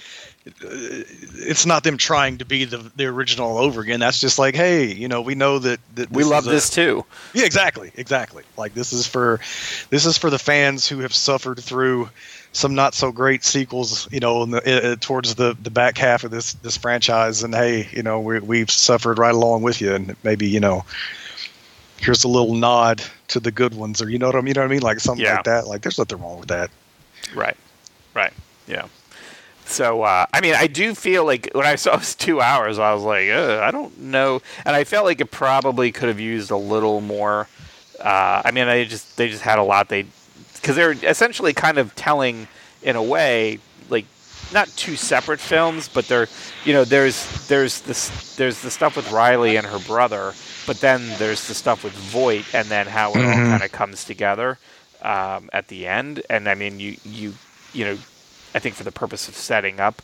It's not them trying to be the the original over again. That's just like, hey, you know, we know that that we love this too. Yeah, exactly, exactly. Like this is for this is for the fans who have suffered through some not so great sequels, you know, the, uh, towards the, the back half of this this franchise. And hey, you know, we, we've suffered right along with you, and maybe you know, here's a little nod to the good ones, or you know what I mean? You know what I mean? Like something yeah. like that. Like there's nothing wrong with that. Right. Right. Yeah. So uh, I mean, I do feel like when I saw it was two hours, I was like, I don't know, and I felt like it probably could have used a little more. Uh, I mean, I just they just had a lot they because they're essentially kind of telling in a way like not two separate films, but they're you know there's there's this there's the stuff with Riley and her brother, but then there's the stuff with Voight, and then how it mm-hmm. all kind of comes together um, at the end. And I mean, you you you know, I think for the purpose of setting up,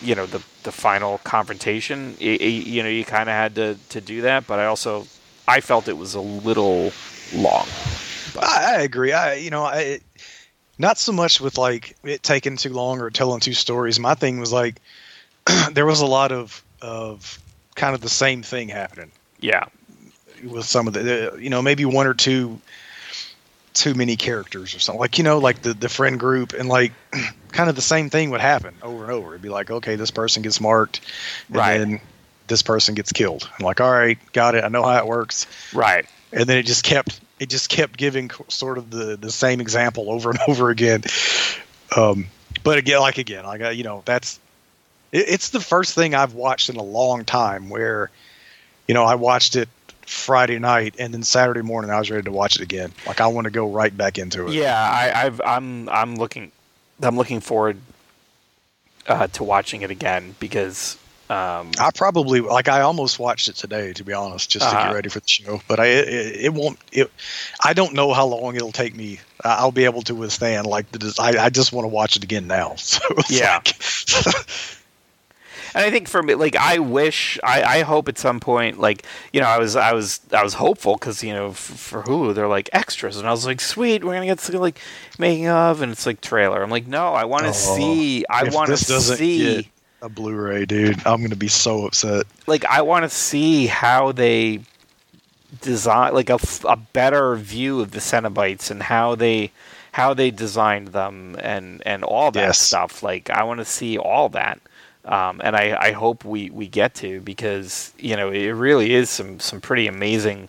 you know, the the final confrontation, it, you know, you kind of had to to do that. But I also I felt it was a little long. I, I, agree. I you know I not so much with like it taking too long or telling two stories. My thing was like there was a lot of of kind of the same thing happening. Yeah, with some of the you know maybe one or two too many characters or something. Like you know like the the friend group and like kind of the same thing would happen over and over. It'd be like okay this person gets marked and right. then this person gets killed. I'm like all right got it. I know how it works. Right. And then it just kept it just kept giving sort of the the same example over and over again. Um, but again, like again, like uh, you know, that's It, it's the first thing I've watched in a long time where, you know, I watched it Friday night and then Saturday morning I was ready to watch it again. Like I want to go right back into it. Yeah, I, I've I'm I'm looking I'm looking forward uh, to watching it again because um, I probably like I almost watched it today to be honest, just to Uh-huh. get ready for the show. But I it, it won't. It, I don't know how long it'll take me. I'll be able to withstand like the. I, I just want to watch it again now. So Yeah. like- And I think for me, like, I wish, I, I hope at some point, like, you know, I was, I was, I was hopeful because you know, f- for Hulu, they're like extras, and I was like, sweet, we're gonna get like making of, and it's like trailer. I'm like, no, I want to Oh, see, I want to see, a Blu-ray, dude, I'm gonna be so upset. like, I want to see how they design, like, a, a better view of the Cenobites and how they, how they designed them and and all that Yes. stuff. Like, I want to see all that. Um, and I, I hope we, we get to because you know it really is some, some pretty amazing,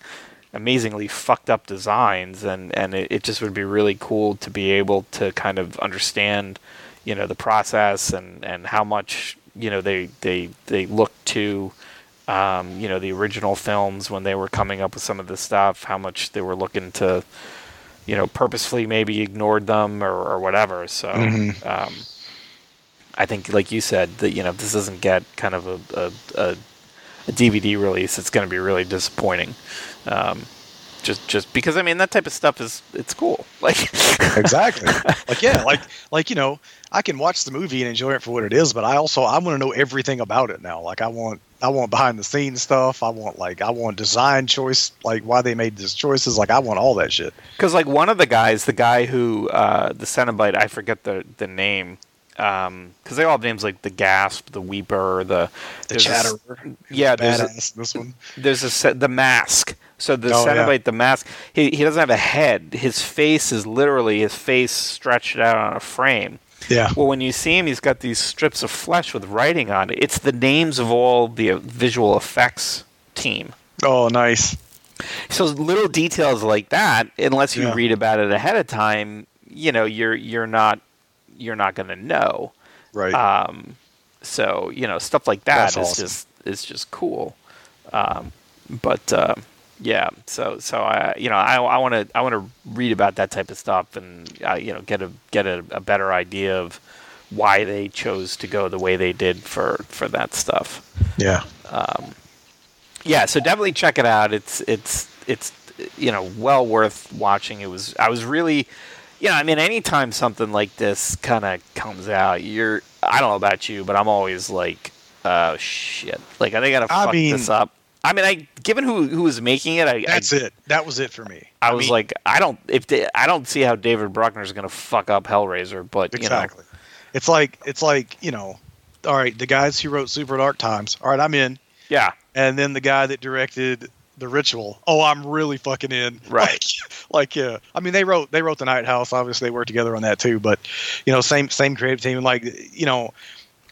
amazingly fucked up designs, and and it, it just would be really cool to be able to kind of understand, you know, the process and, and how much you know they they they look to. Um, you know the original films when they were coming up with some of this stuff, how much they were looking to, you know, purposefully maybe ignored them or, or whatever. So, Mhm. um, I think, like you said, that you know if this doesn't get kind of a, a, a, DVD release, it's going to be really disappointing. Um, just just because I mean that type of stuff is it's cool. Like exactly. like yeah, like like you know, I can watch the movie and enjoy it for what it is, but I also I want to know everything about it now. Like I want I want behind the scenes stuff. I want like I want design choice, like why they made these choices. Like I want all that shit. Because like one of the guys, the guy who uh, the Cenobite, I forget the the name. Because they all have names like the Gasp, the Weeper, the The there's a s- Chatterer, yeah, there's a, this one. there's a se- the Masque. So the Oh, yeah. Cenobite, the Masque, he he doesn't have a head. His face is literally his face stretched out on a frame. Yeah, Well, when you see him, he's got these strips of flesh with writing on it. It's the names of all the uh, visual effects team. Oh, nice. So little details like that, unless you Yeah. read about it ahead of time, you know, you're you're not you're not going to know. Right. Um, so you know, stuff like that is That's awesome. just is just cool. Um, but uh, yeah, so so I you know I I want to I want to read about that type of stuff and uh, you know get a get a, a better idea of why they chose to go the way they did for for that stuff yeah. Um, yeah so definitely check it out it's it's it's you know well worth watching it was i was really you know i mean anytime something like this kind of comes out you're i don't know about you but i'm always like oh shit like are they gonna I fuck mean- this up i mean i given who who was making it i That's I, it. That was it for me. I was mean, like i don't if they, i don't see how david Bruckner is gonna fuck up hellraiser but exactly. It's like it's like you know, all right, the guys who wrote Super Dark Times. All right, I'm in. yeah and then the guy that directed the ritual oh i'm really fucking in Right. like, like yeah i mean they wrote they wrote the night house obviously they worked together on that too but you know same same creative team and like you know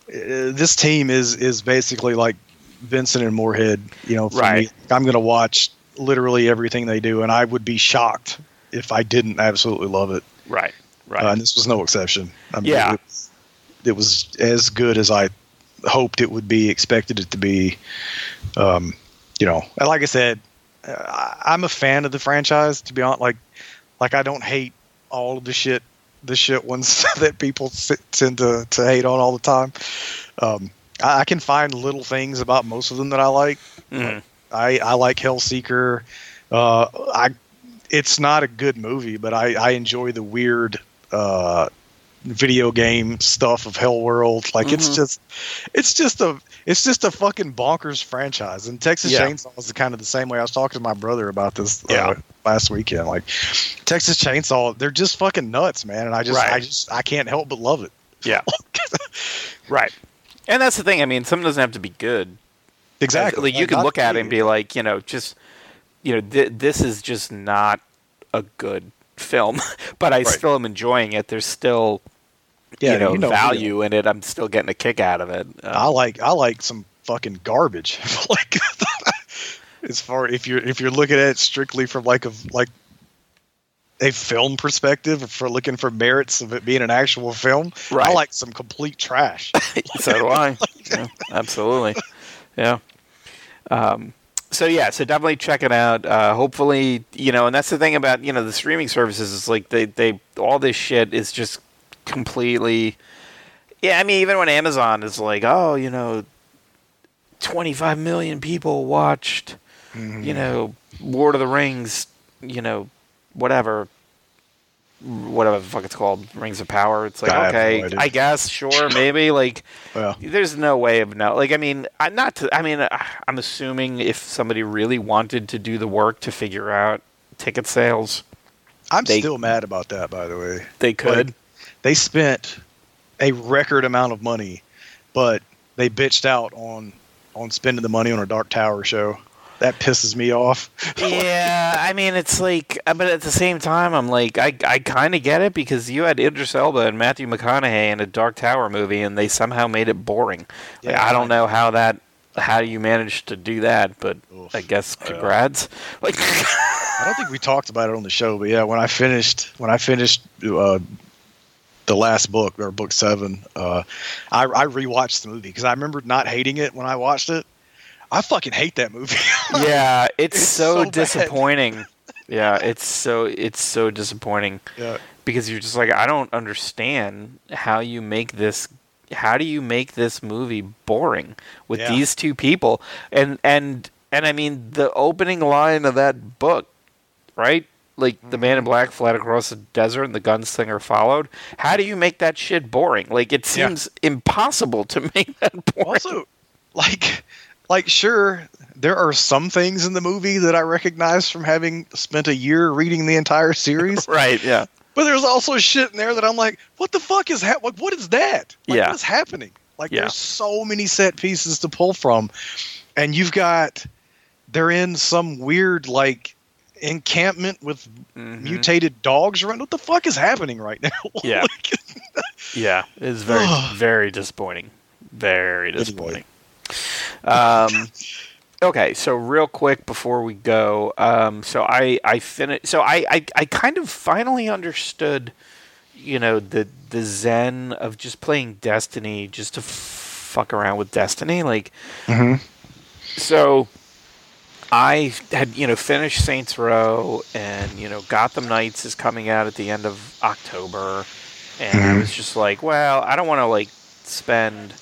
uh, this team is is basically like Benson and moorhead you know for Right. me. i'm gonna watch literally everything they do and i would be shocked if i didn't absolutely love it right right uh, and this was no exception I mean, Yeah. it, it was as good as I hoped it would be, expected it to be. Um, you know, like I said, uh, I'm a fan of the franchise. To be honest, like, like I don't hate all of the shit, the shit ones that people s- tend to to hate on all the time. Um, I, I can find little things about most of them that I like. Mhm. I, I like Hellseeker. Uh, I it's not a good movie, but I, I enjoy the weird uh, video game stuff of Hellworld. Like it's Mhm. just it's just a it's just a fucking bonkers franchise. And Texas Yeah. Chainsaw is kind of the same way. I was talking to my brother about this uh, Yeah. last weekend. Like Texas Chainsaw, they're just fucking nuts, man. And I just I just I can't help but love it. yeah right and that's the thing i mean something doesn't have to be good Exactly. Like you can look at it and be like, you know, just you know, th- this is just not a good film, but I Right. still am enjoying it. There's still Yeah, you know, you know, value in it. I'm still getting a kick out of it. I Uh, like I like some fucking garbage. like as far if you're if you're looking at it strictly from like a like a film perspective for looking for merits of it being an actual film, I like some complete trash. so do I. Yeah, absolutely. Yeah. Um, so yeah, so definitely check it out. Uh, hopefully, you know, and that's the thing about you know the streaming services is like they they all this shit is just completely. Yeah, I mean, even when Amazon is like, oh, you know, twenty five million people watched, mm-hmm. you know, Lord of the Rings, you know, whatever. Whatever the fuck it's called, Rings of Power. It's like I have no okay. I guess sure, maybe like well, there's no way of no like I mean I'm not to I mean I- I'm assuming if somebody really wanted to do the work to figure out ticket sales I'm They- still mad about that. By the way, they could they spent a record amount of money, but they bitched out on on spending the money on a Dark Tower show. That pisses me off. yeah I mean it's like uh, but at the same time I'm like I I kind of get it because you had Idris Elba and Matthew McConaughey in a Dark Tower movie and they somehow made it boring Like, I don't know how that how you managed to do that but Oof. I guess congrats like I don't think we talked about it on the show, but yeah, when I finished when I finished uh, the last book or book seven, uh, I, I rewatched the movie because I remember not hating it when I watched it. I fucking hate that movie. yeah, it's, It's so, so bad. disappointing. yeah, it's so it's so disappointing yeah. because you're just like I don't understand how you make this how do you make this movie boring with Yeah. these two people and and and I mean the opening line of that book, right? Like the man in black fled across the desert and the gunslinger followed. How do you make that shit boring? Like it Yeah. seems impossible to make that boring. Also, like, like sure, there are some things in the movie that I recognize from having spent a year reading the entire series, right, yeah. but there's also shit in there that I'm like, what the fuck is hap- like, what is that? Like, Yeah. what is happening? Like, Yeah. there's so many set pieces to pull from, and you've got they're in some weird like encampment with Mhm. mutated dogs around. What the fuck is happening right now? Yeah. Like, Yeah, it's very very disappointing. Very disappointing. Um, okay, so real quick before we go, um, so I I finished. So I, I I kind of finally understood, you know, the the zen of just playing Destiny just to fuck around with Destiny, like. So. I had, you know, finished Saints Row, and you know, Gotham Knights is coming out at the end of October, and I Mhm. was just like, well, I don't want to like spend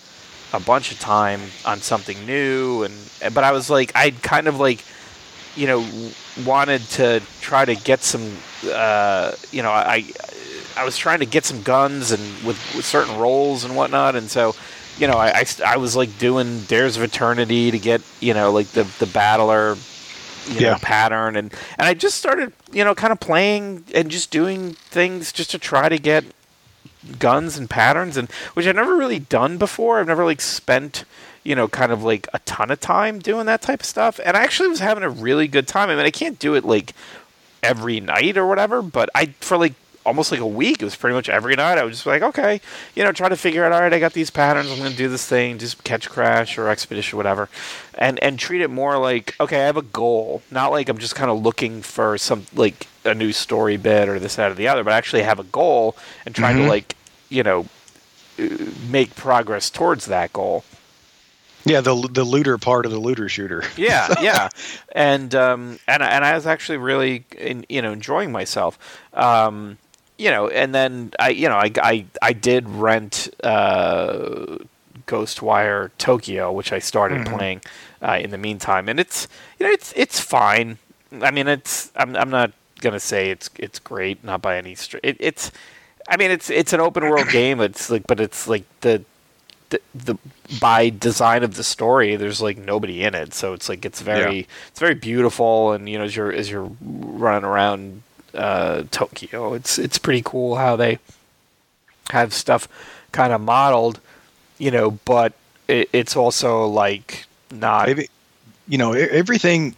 a bunch of time on something new, and but I was like, I'd kind of like, you know, wanted to try to get some, uh, you know, I I was trying to get some guns and with, with certain roles and whatnot, and so. You know, I, I, I was like doing Dares of Eternity to get, you know, like the, the battler you know, Yeah. pattern. And and I just started you know kind of playing and just doing things just to try to get guns and patterns and which I've never really done before. I've never like spent you know kind of like a ton of time doing that type of stuff. And I actually was having a really good time. I mean I can't do it like every night or whatever but I for like almost like a week. It was pretty much every night. I was just like okay you know try to figure out all right I got these patterns. I'm going to do this thing just Ketchcrash or expedition whatever. And and treat it more like okay I have a goal. Not like I'm just kind of looking for some like a new story bit or this that or the other but actually have a goal and trying to Mhm. like you know uh, make progress towards that goal. Yeah, the the looter part of the looter shooter. yeah, yeah, and um, and and I was actually really in, you know enjoying myself, um, you know, and then I you know I I, I did rent uh, Ghostwire Tokyo, which I started Mhm. playing uh, in the meantime, and it's you know it's it's fine. I mean, it's I'm I'm not gonna say it's it's great, not by any stretch. It, it's I mean, it's it's an open world game. It's like, but it's like the the, the by design of the story, there's like nobody in it, so it's like it's very it's very beautiful, and you know as you're as you're running around uh, Tokyo, it's it's pretty cool how they have stuff kind of modeled, you know, but it, it's also like not Maybe you know everything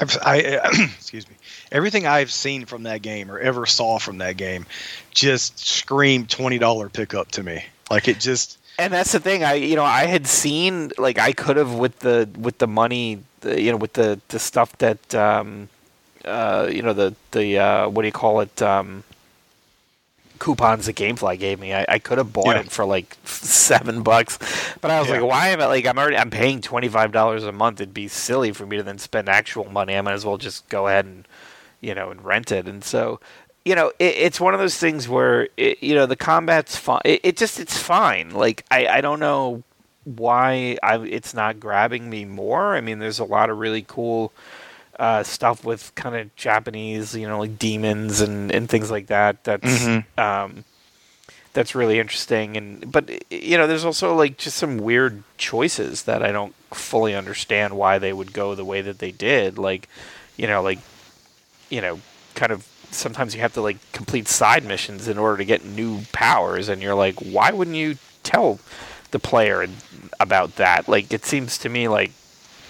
I've I excuse me everything I've seen from that game or ever saw from that game just screamed twenty dollar pickup to me. Like it just and that's the thing i you know i had seen like i could have with the with the money the, you know with the the stuff that um uh, you know the the uh, what do you call it um, coupons that GameFly gave me. I, I could have bought Yeah. it for like seven bucks, but I was Yeah. like, why am I like I'm already I'm paying twenty five dollars a month. It'd be silly for me to then spend actual money. I might as well just go ahead and you know and rent it. And so you know it, it's one of those things where it, you know the combat's fine. It, it just it's fine. Like I I don't know why I it's not grabbing me more. I mean, there's a lot of really cool uh, stuff with kind of Japanese, you know, like demons and, and things like that. That's Mhm. um, that's really interesting. And but you know, there's also like just some weird choices that I don't fully understand why they would go the way that they did. Like, you know, like you know, kind of sometimes you have to like complete side missions in order to get new powers, and you're like, why wouldn't you tell the player about that? Like, it seems to me like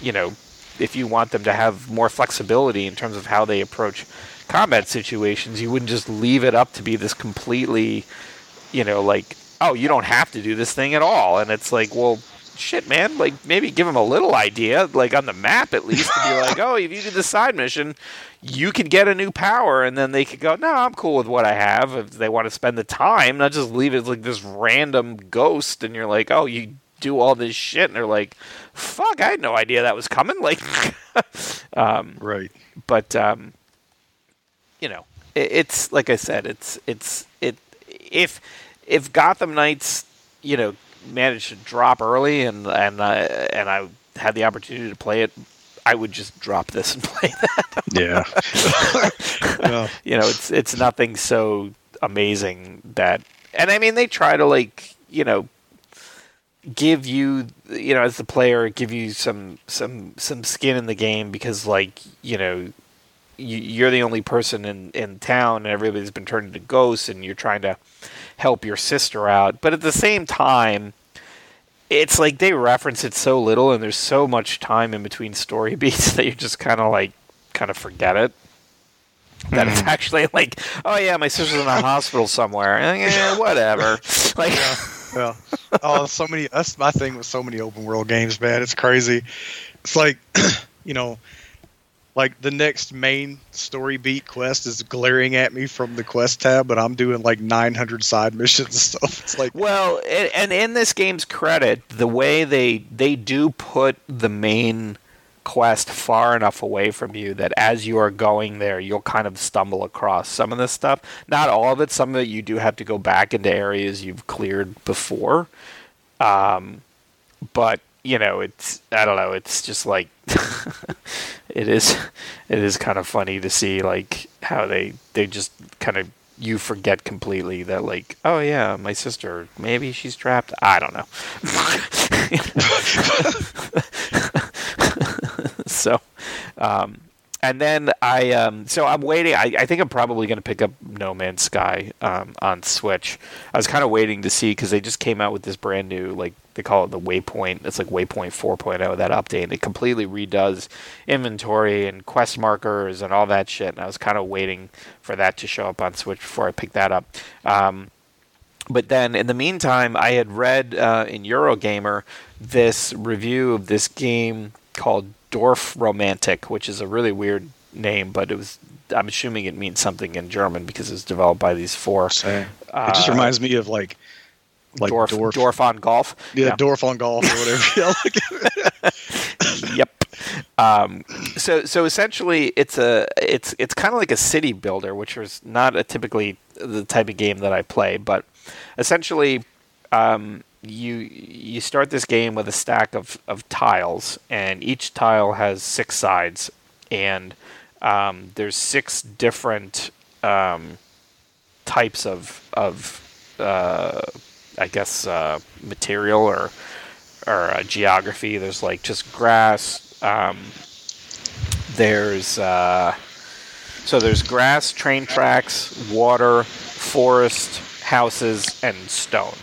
you know, if you want them to have more flexibility in terms of how they approach combat situations, you wouldn't just leave it up to be this completely, you know, like, oh, you don't have to do this thing at all. And it's like, well, shit, man, like maybe give them a little idea, like on the map at least, to be like, oh, if you do the side mission, you could get a new power, and then they could go, no, I'm cool with what I have. If they want to spend the time, not just leave it like this random ghost, and you're like, oh, you do all this shit, and they're like, fuck, I had no idea that was coming. Like, um, Right. but um, you know, it, it's like I said, it's it's it if if Gotham Knights, you know, managed to drop early and and uh, and I had the opportunity to play it, I would just drop this and play that. Yeah. yeah. you know, it's it's nothing so amazing that, and I mean, they try to like you know give you you know as the player give you some some some skin in the game because like you know you, you're the only person in in town and everybody's been turned into ghosts and you're trying to help your sister out. But at the same time it's like they reference it so little and there's so much time in between story beats that you just kind of like kind of forget it. That it's actually like oh yeah my sister's in a hospital somewhere. And, eh, whatever. Like Yeah. Oh, so many. That's my thing with so many open world games, man. It's crazy. It's like, you know, like the next main story beat quest is glaring at me from the quest tab, but I'm doing like 900 side missions and stuff. It's like, Well, and, and in this game's credit, the way they they do put the main quest far enough away from you that as you are going there, you'll kind of stumble across some of this stuff. Not all of it. Some of it you do have to go back into areas you've cleared before. Um, but you know, it's I don't know. It's just like it is. It is kind of funny to see like how they they just kind of you forget completely that like oh yeah my sister maybe she's trapped I don't know. so, um, and then I um, so I'm waiting. I, I think I'm probably going to pick up No Man's Sky um, on Switch. I was kind of waiting to see because they just came out with this brand new like they call it the Waypoint. It's like Waypoint 4.0 that update. And it completely redoes inventory and quest markers and all that shit. And I was kind of waiting for that to show up on Switch before I picked that up. Um, but then in the meantime, I had read uh, in Eurogamer this review of this game called Dorfromantik, which is a really weird name, but it was. I'm assuming it means something in German because it's developed by these four. it just uh, reminds me of like, like Dorf, Dorf, Dorf on golf. yeah, Dorf on golf or whatever. yep. Um, so so essentially, it's a it's it's kind of like a city builder, which was not a typically the type of game that I play, but essentially, um, you you start this game with a stack of of tiles, and each tile has six sides, and um, there's six different um, types of of uh, I guess uh, material or or uh, geography. There's like just grass. Um, there's uh, so there's grass, train tracks, water, forest, houses, and stone.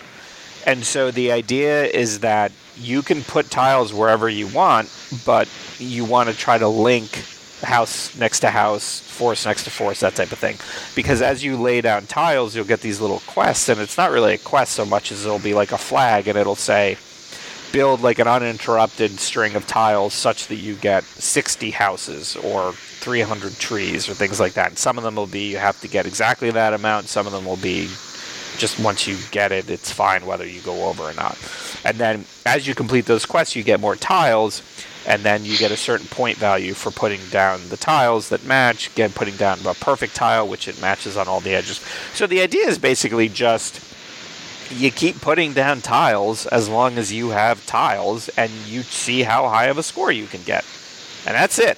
And so the idea is that you can put tiles wherever you want, but you want to try to link house next to house, forest next to forest, that type of thing. Because as you lay down tiles, you'll get these little quests, and it's not really a quest so much as it'll be like a flag, and it'll say, build like an uninterrupted string of tiles such that you get 60 houses or 300 trees or things like that. And some of them will be you have to get exactly that amount. Some of them will be just once you get it, it's fine whether you go over or not. And then as you complete those quests, you get more tiles, and then you get a certain point value for putting down the tiles that match. Again, putting down a perfect tile, which it matches on all the edges. So the idea is basically just you keep putting down tiles as long as you have tiles, and you see how high of a score you can get, and that's it.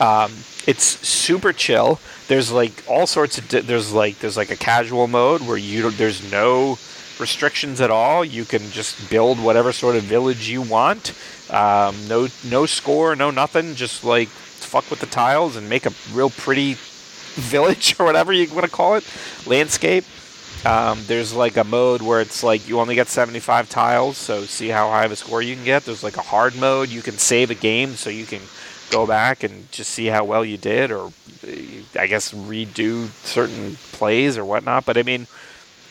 Um, it's super chill. There's like all sorts of di- there's like there's like a casual mode where you there's no restrictions at all. You can just build whatever sort of village you want. Um, no no score, no nothing. Just like fuck with the tiles and make a real pretty village or whatever you want to call it, landscape. Um, there's like a mode where it's like you only get 75 tiles, so see how high of a score you can get. There's like a hard mode. You can save a game so you can go back and just see how well you did, or I guess redo certain plays or whatnot. But I mean,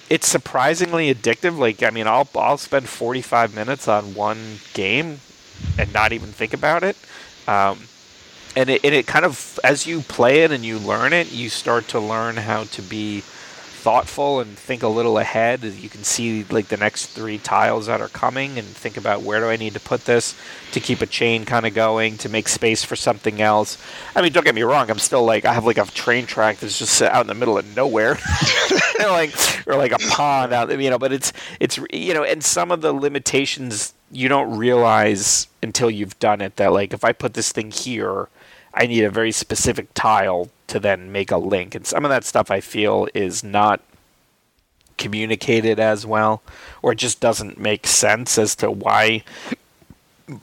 it's surprisingly addictive. Like I mean, I'll I'll spend 45 minutes on one game and not even think about it. Um, and it, and it kind of as you play it and you learn it, you start to learn how to be thoughtful and think a little ahead. You can see like the next three tiles that are coming and think about where do I need to put this to keep a chain kind of going to make space for something else. I mean, don't get me wrong. I'm still like I have like a train track that's just out in the middle of nowhere, like or like a pond out. You know, but it's it's you know, and some of the limitations you don't realize until you've done it that like if I put this thing here. I need a very specific tile to then make a link. And some of that stuff I feel is not communicated as well, or it just doesn't make sense as to why,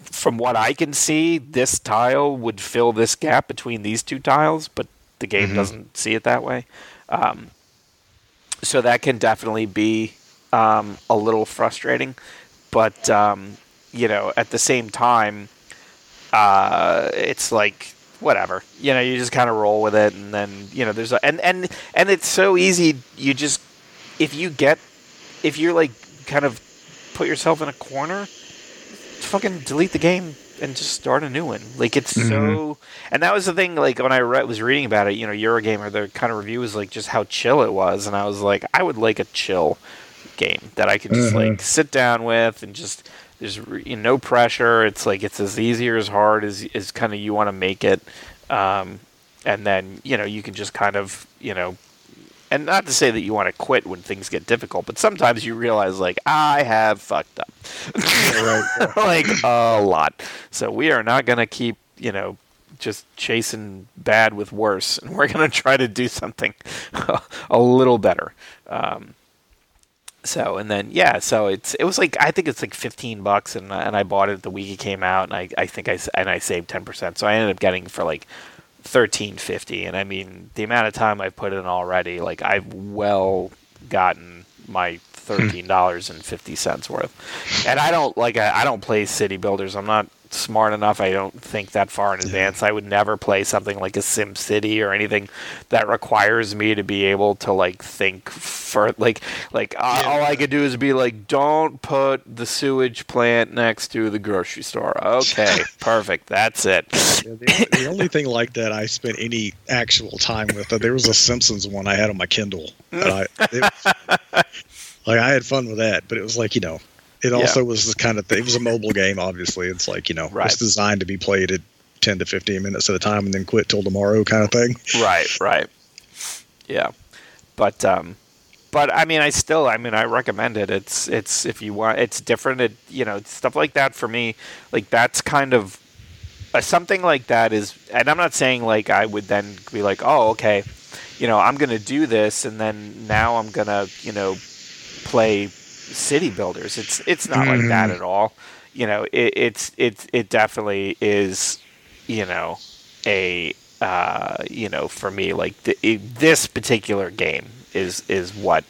from what I can see, this tile would fill this gap between these two tiles, but the game Mhm. doesn't see it that way. Um, so that can definitely be um, a little frustrating, but um, you know, at the same time, uh, it's like whatever. You know, you just kind of roll with it, and then you know, there's a, and and and it's so easy. You just if you get if you're like kind of put yourself in a corner, fucking delete the game and just start a new one. Like it's so, and that was the thing. Like when I re- was reading about it, you know, Eurogamer, the kind of review was like just how chill it was, and I was like, I would like a chill game that I could just Mhm. like sit down with and just there's re- you know, no pressure. It's like it's as easy or as hard as as kind of you want to make it, um, and then you know you can just kind of you know. And not to say that you want to quit when things get difficult, but sometimes you realize, like, I have fucked up. like, a lot. So we are not going to keep, you know, just chasing bad with worse. And we're going to try to do something a little better. Um, so and then yeah, so it's it was like I think it's like fifteen bucks, and and I bought it the week it came out, and I I think I and I saved ten percent, so I ended up getting for like thirteen fifty, and I mean the amount of time I've put in already, like I've well gotten my hmm. thirteen dollars and fifty cents worth, and I don't like I, I don't play city builders. I'm not smart enough. I don't think that far in advance. I would never play something like a Sim City or anything that requires me to be able to like think for like like uh, Yeah. all I could do is be like, don't put the sewage plant next to the grocery store. Okay, perfect. That's it. Yeah, the, the only thing like that I spent any actual time with, uh, there was a Simpsons one I had on my Kindle. I, it, like I had fun with that, but it was like you know, it Yeah. also was the kind of thing. It was a mobile game, obviously. It's like you know, Right. it's designed to be played at ten to fifteen minutes at a time and then quit till tomorrow, kind of thing. right, right. Yeah, but um, but I mean, I still, I mean, I recommend it. It's it's if you want, it's different. It you know stuff like that for me, like that's kind of uh, something like that is, and I'm not saying like I would then be like, oh, okay, you know, I'm gonna do this, and then now I'm gonna you know play city builders. It's it's not like that at all. You know, it, it's it's it definitely is. You know, a uh, you know for me like the, it, this particular game is is what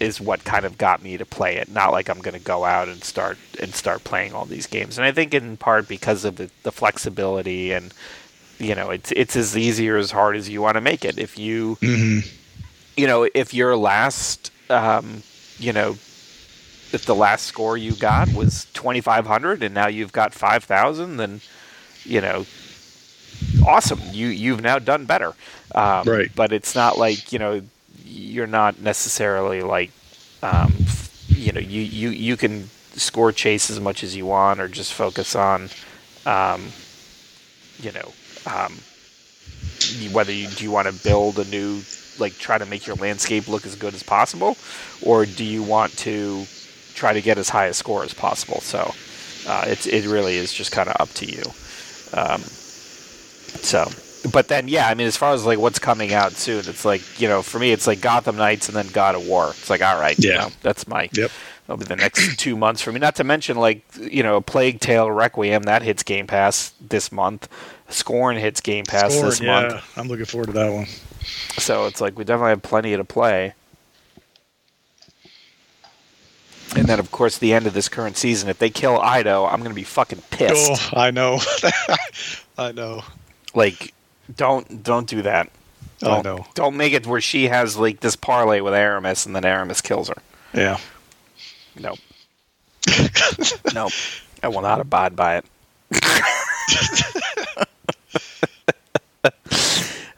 is what kind of got me to play it. Not like I'm going to go out and start and start playing all these games. And I think in part because of the, the flexibility and you know it's it's as easy or as hard as you want to make it. If you Mm-hmm. you know if your last um, you know if the last score you got was 2500 and now you've got 5000 then you know awesome. You you've now done better. Um, Right. But it's not like you know you're not necessarily like um, you know you, you you can score chase as much as you want or just focus on um, you know um, whether you do you want to build a new like try to make your landscape look as good as possible? Or do you want to try to get as high a score as possible? So uh, it's it really is just kind of up to you. Um, so but then yeah i mean as far as like what's coming out soon it's like you know for me it's like gotham knights and then god of war. It's like all right you Yeah. know, that's my Yep. that'll be the next two months for me. Not to mention like you know plague tale requiem that hits game pass this month. Scorn hits game pass Scorn, this yeah, month I'm looking forward to that one. So it's like we definitely have plenty to play. And then, of course, the end of this current season. If they kill Ido, I'm going to be fucking pissed. Oh, I know. I know. Like, don't don't do that. I Don't, know. Don't make it where she has like this parlay with Aramis, and then Aramis kills her. Yeah. Nope. nope. I will not abide by it.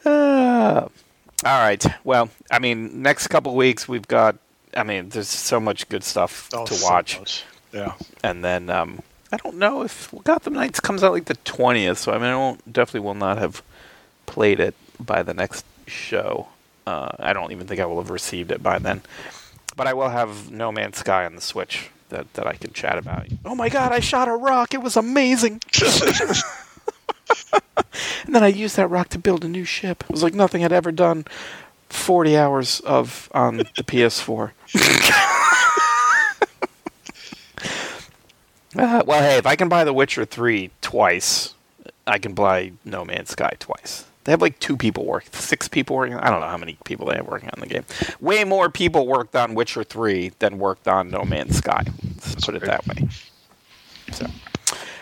Uh, all right. Well, I mean, next couple weeks we've got. I mean, there's so much good stuff Oh, to so watch, much. Yeah. and then um, I don't know if Gotham Knights comes out like the twentieth. So I mean, I won't definitely will not have played it by the next show. Uh, I don't even think I will have received it by then. But I will have No Man's Sky on the Switch that, that I can chat about. Oh my god, I shot a rock. It was amazing. and then I used that rock to build a new ship. It was like nothing I'd ever done 40 hours of on the PS4. uh, well, hey, if I can buy The Witcher 3 twice, I can buy No Man's Sky twice. They have like two people working, six people working. I don't know how many people they have working on the game. Way more people worked on Witcher 3 than worked on No Man's Sky. Let's put it that way. So,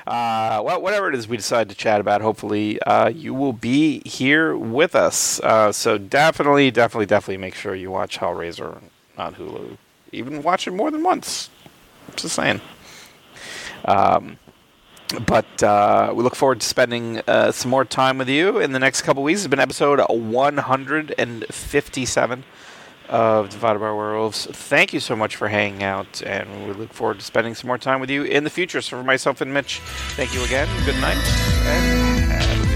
uh, well, whatever it is we decide to chat about, hopefully uh, you will be here with us. Uh, so definitely, definitely, definitely make sure you watch Hellraiser on Hulu. Even watch it more than once. Just saying. Um, but uh, we look forward to spending uh, some more time with you in the next couple weeks. It's been episode 157 of Divided by Werewolves. Thank you so much for hanging out, and we look forward to spending some more time with you in the future. So, for myself and Mitch, thank you again. Good night, and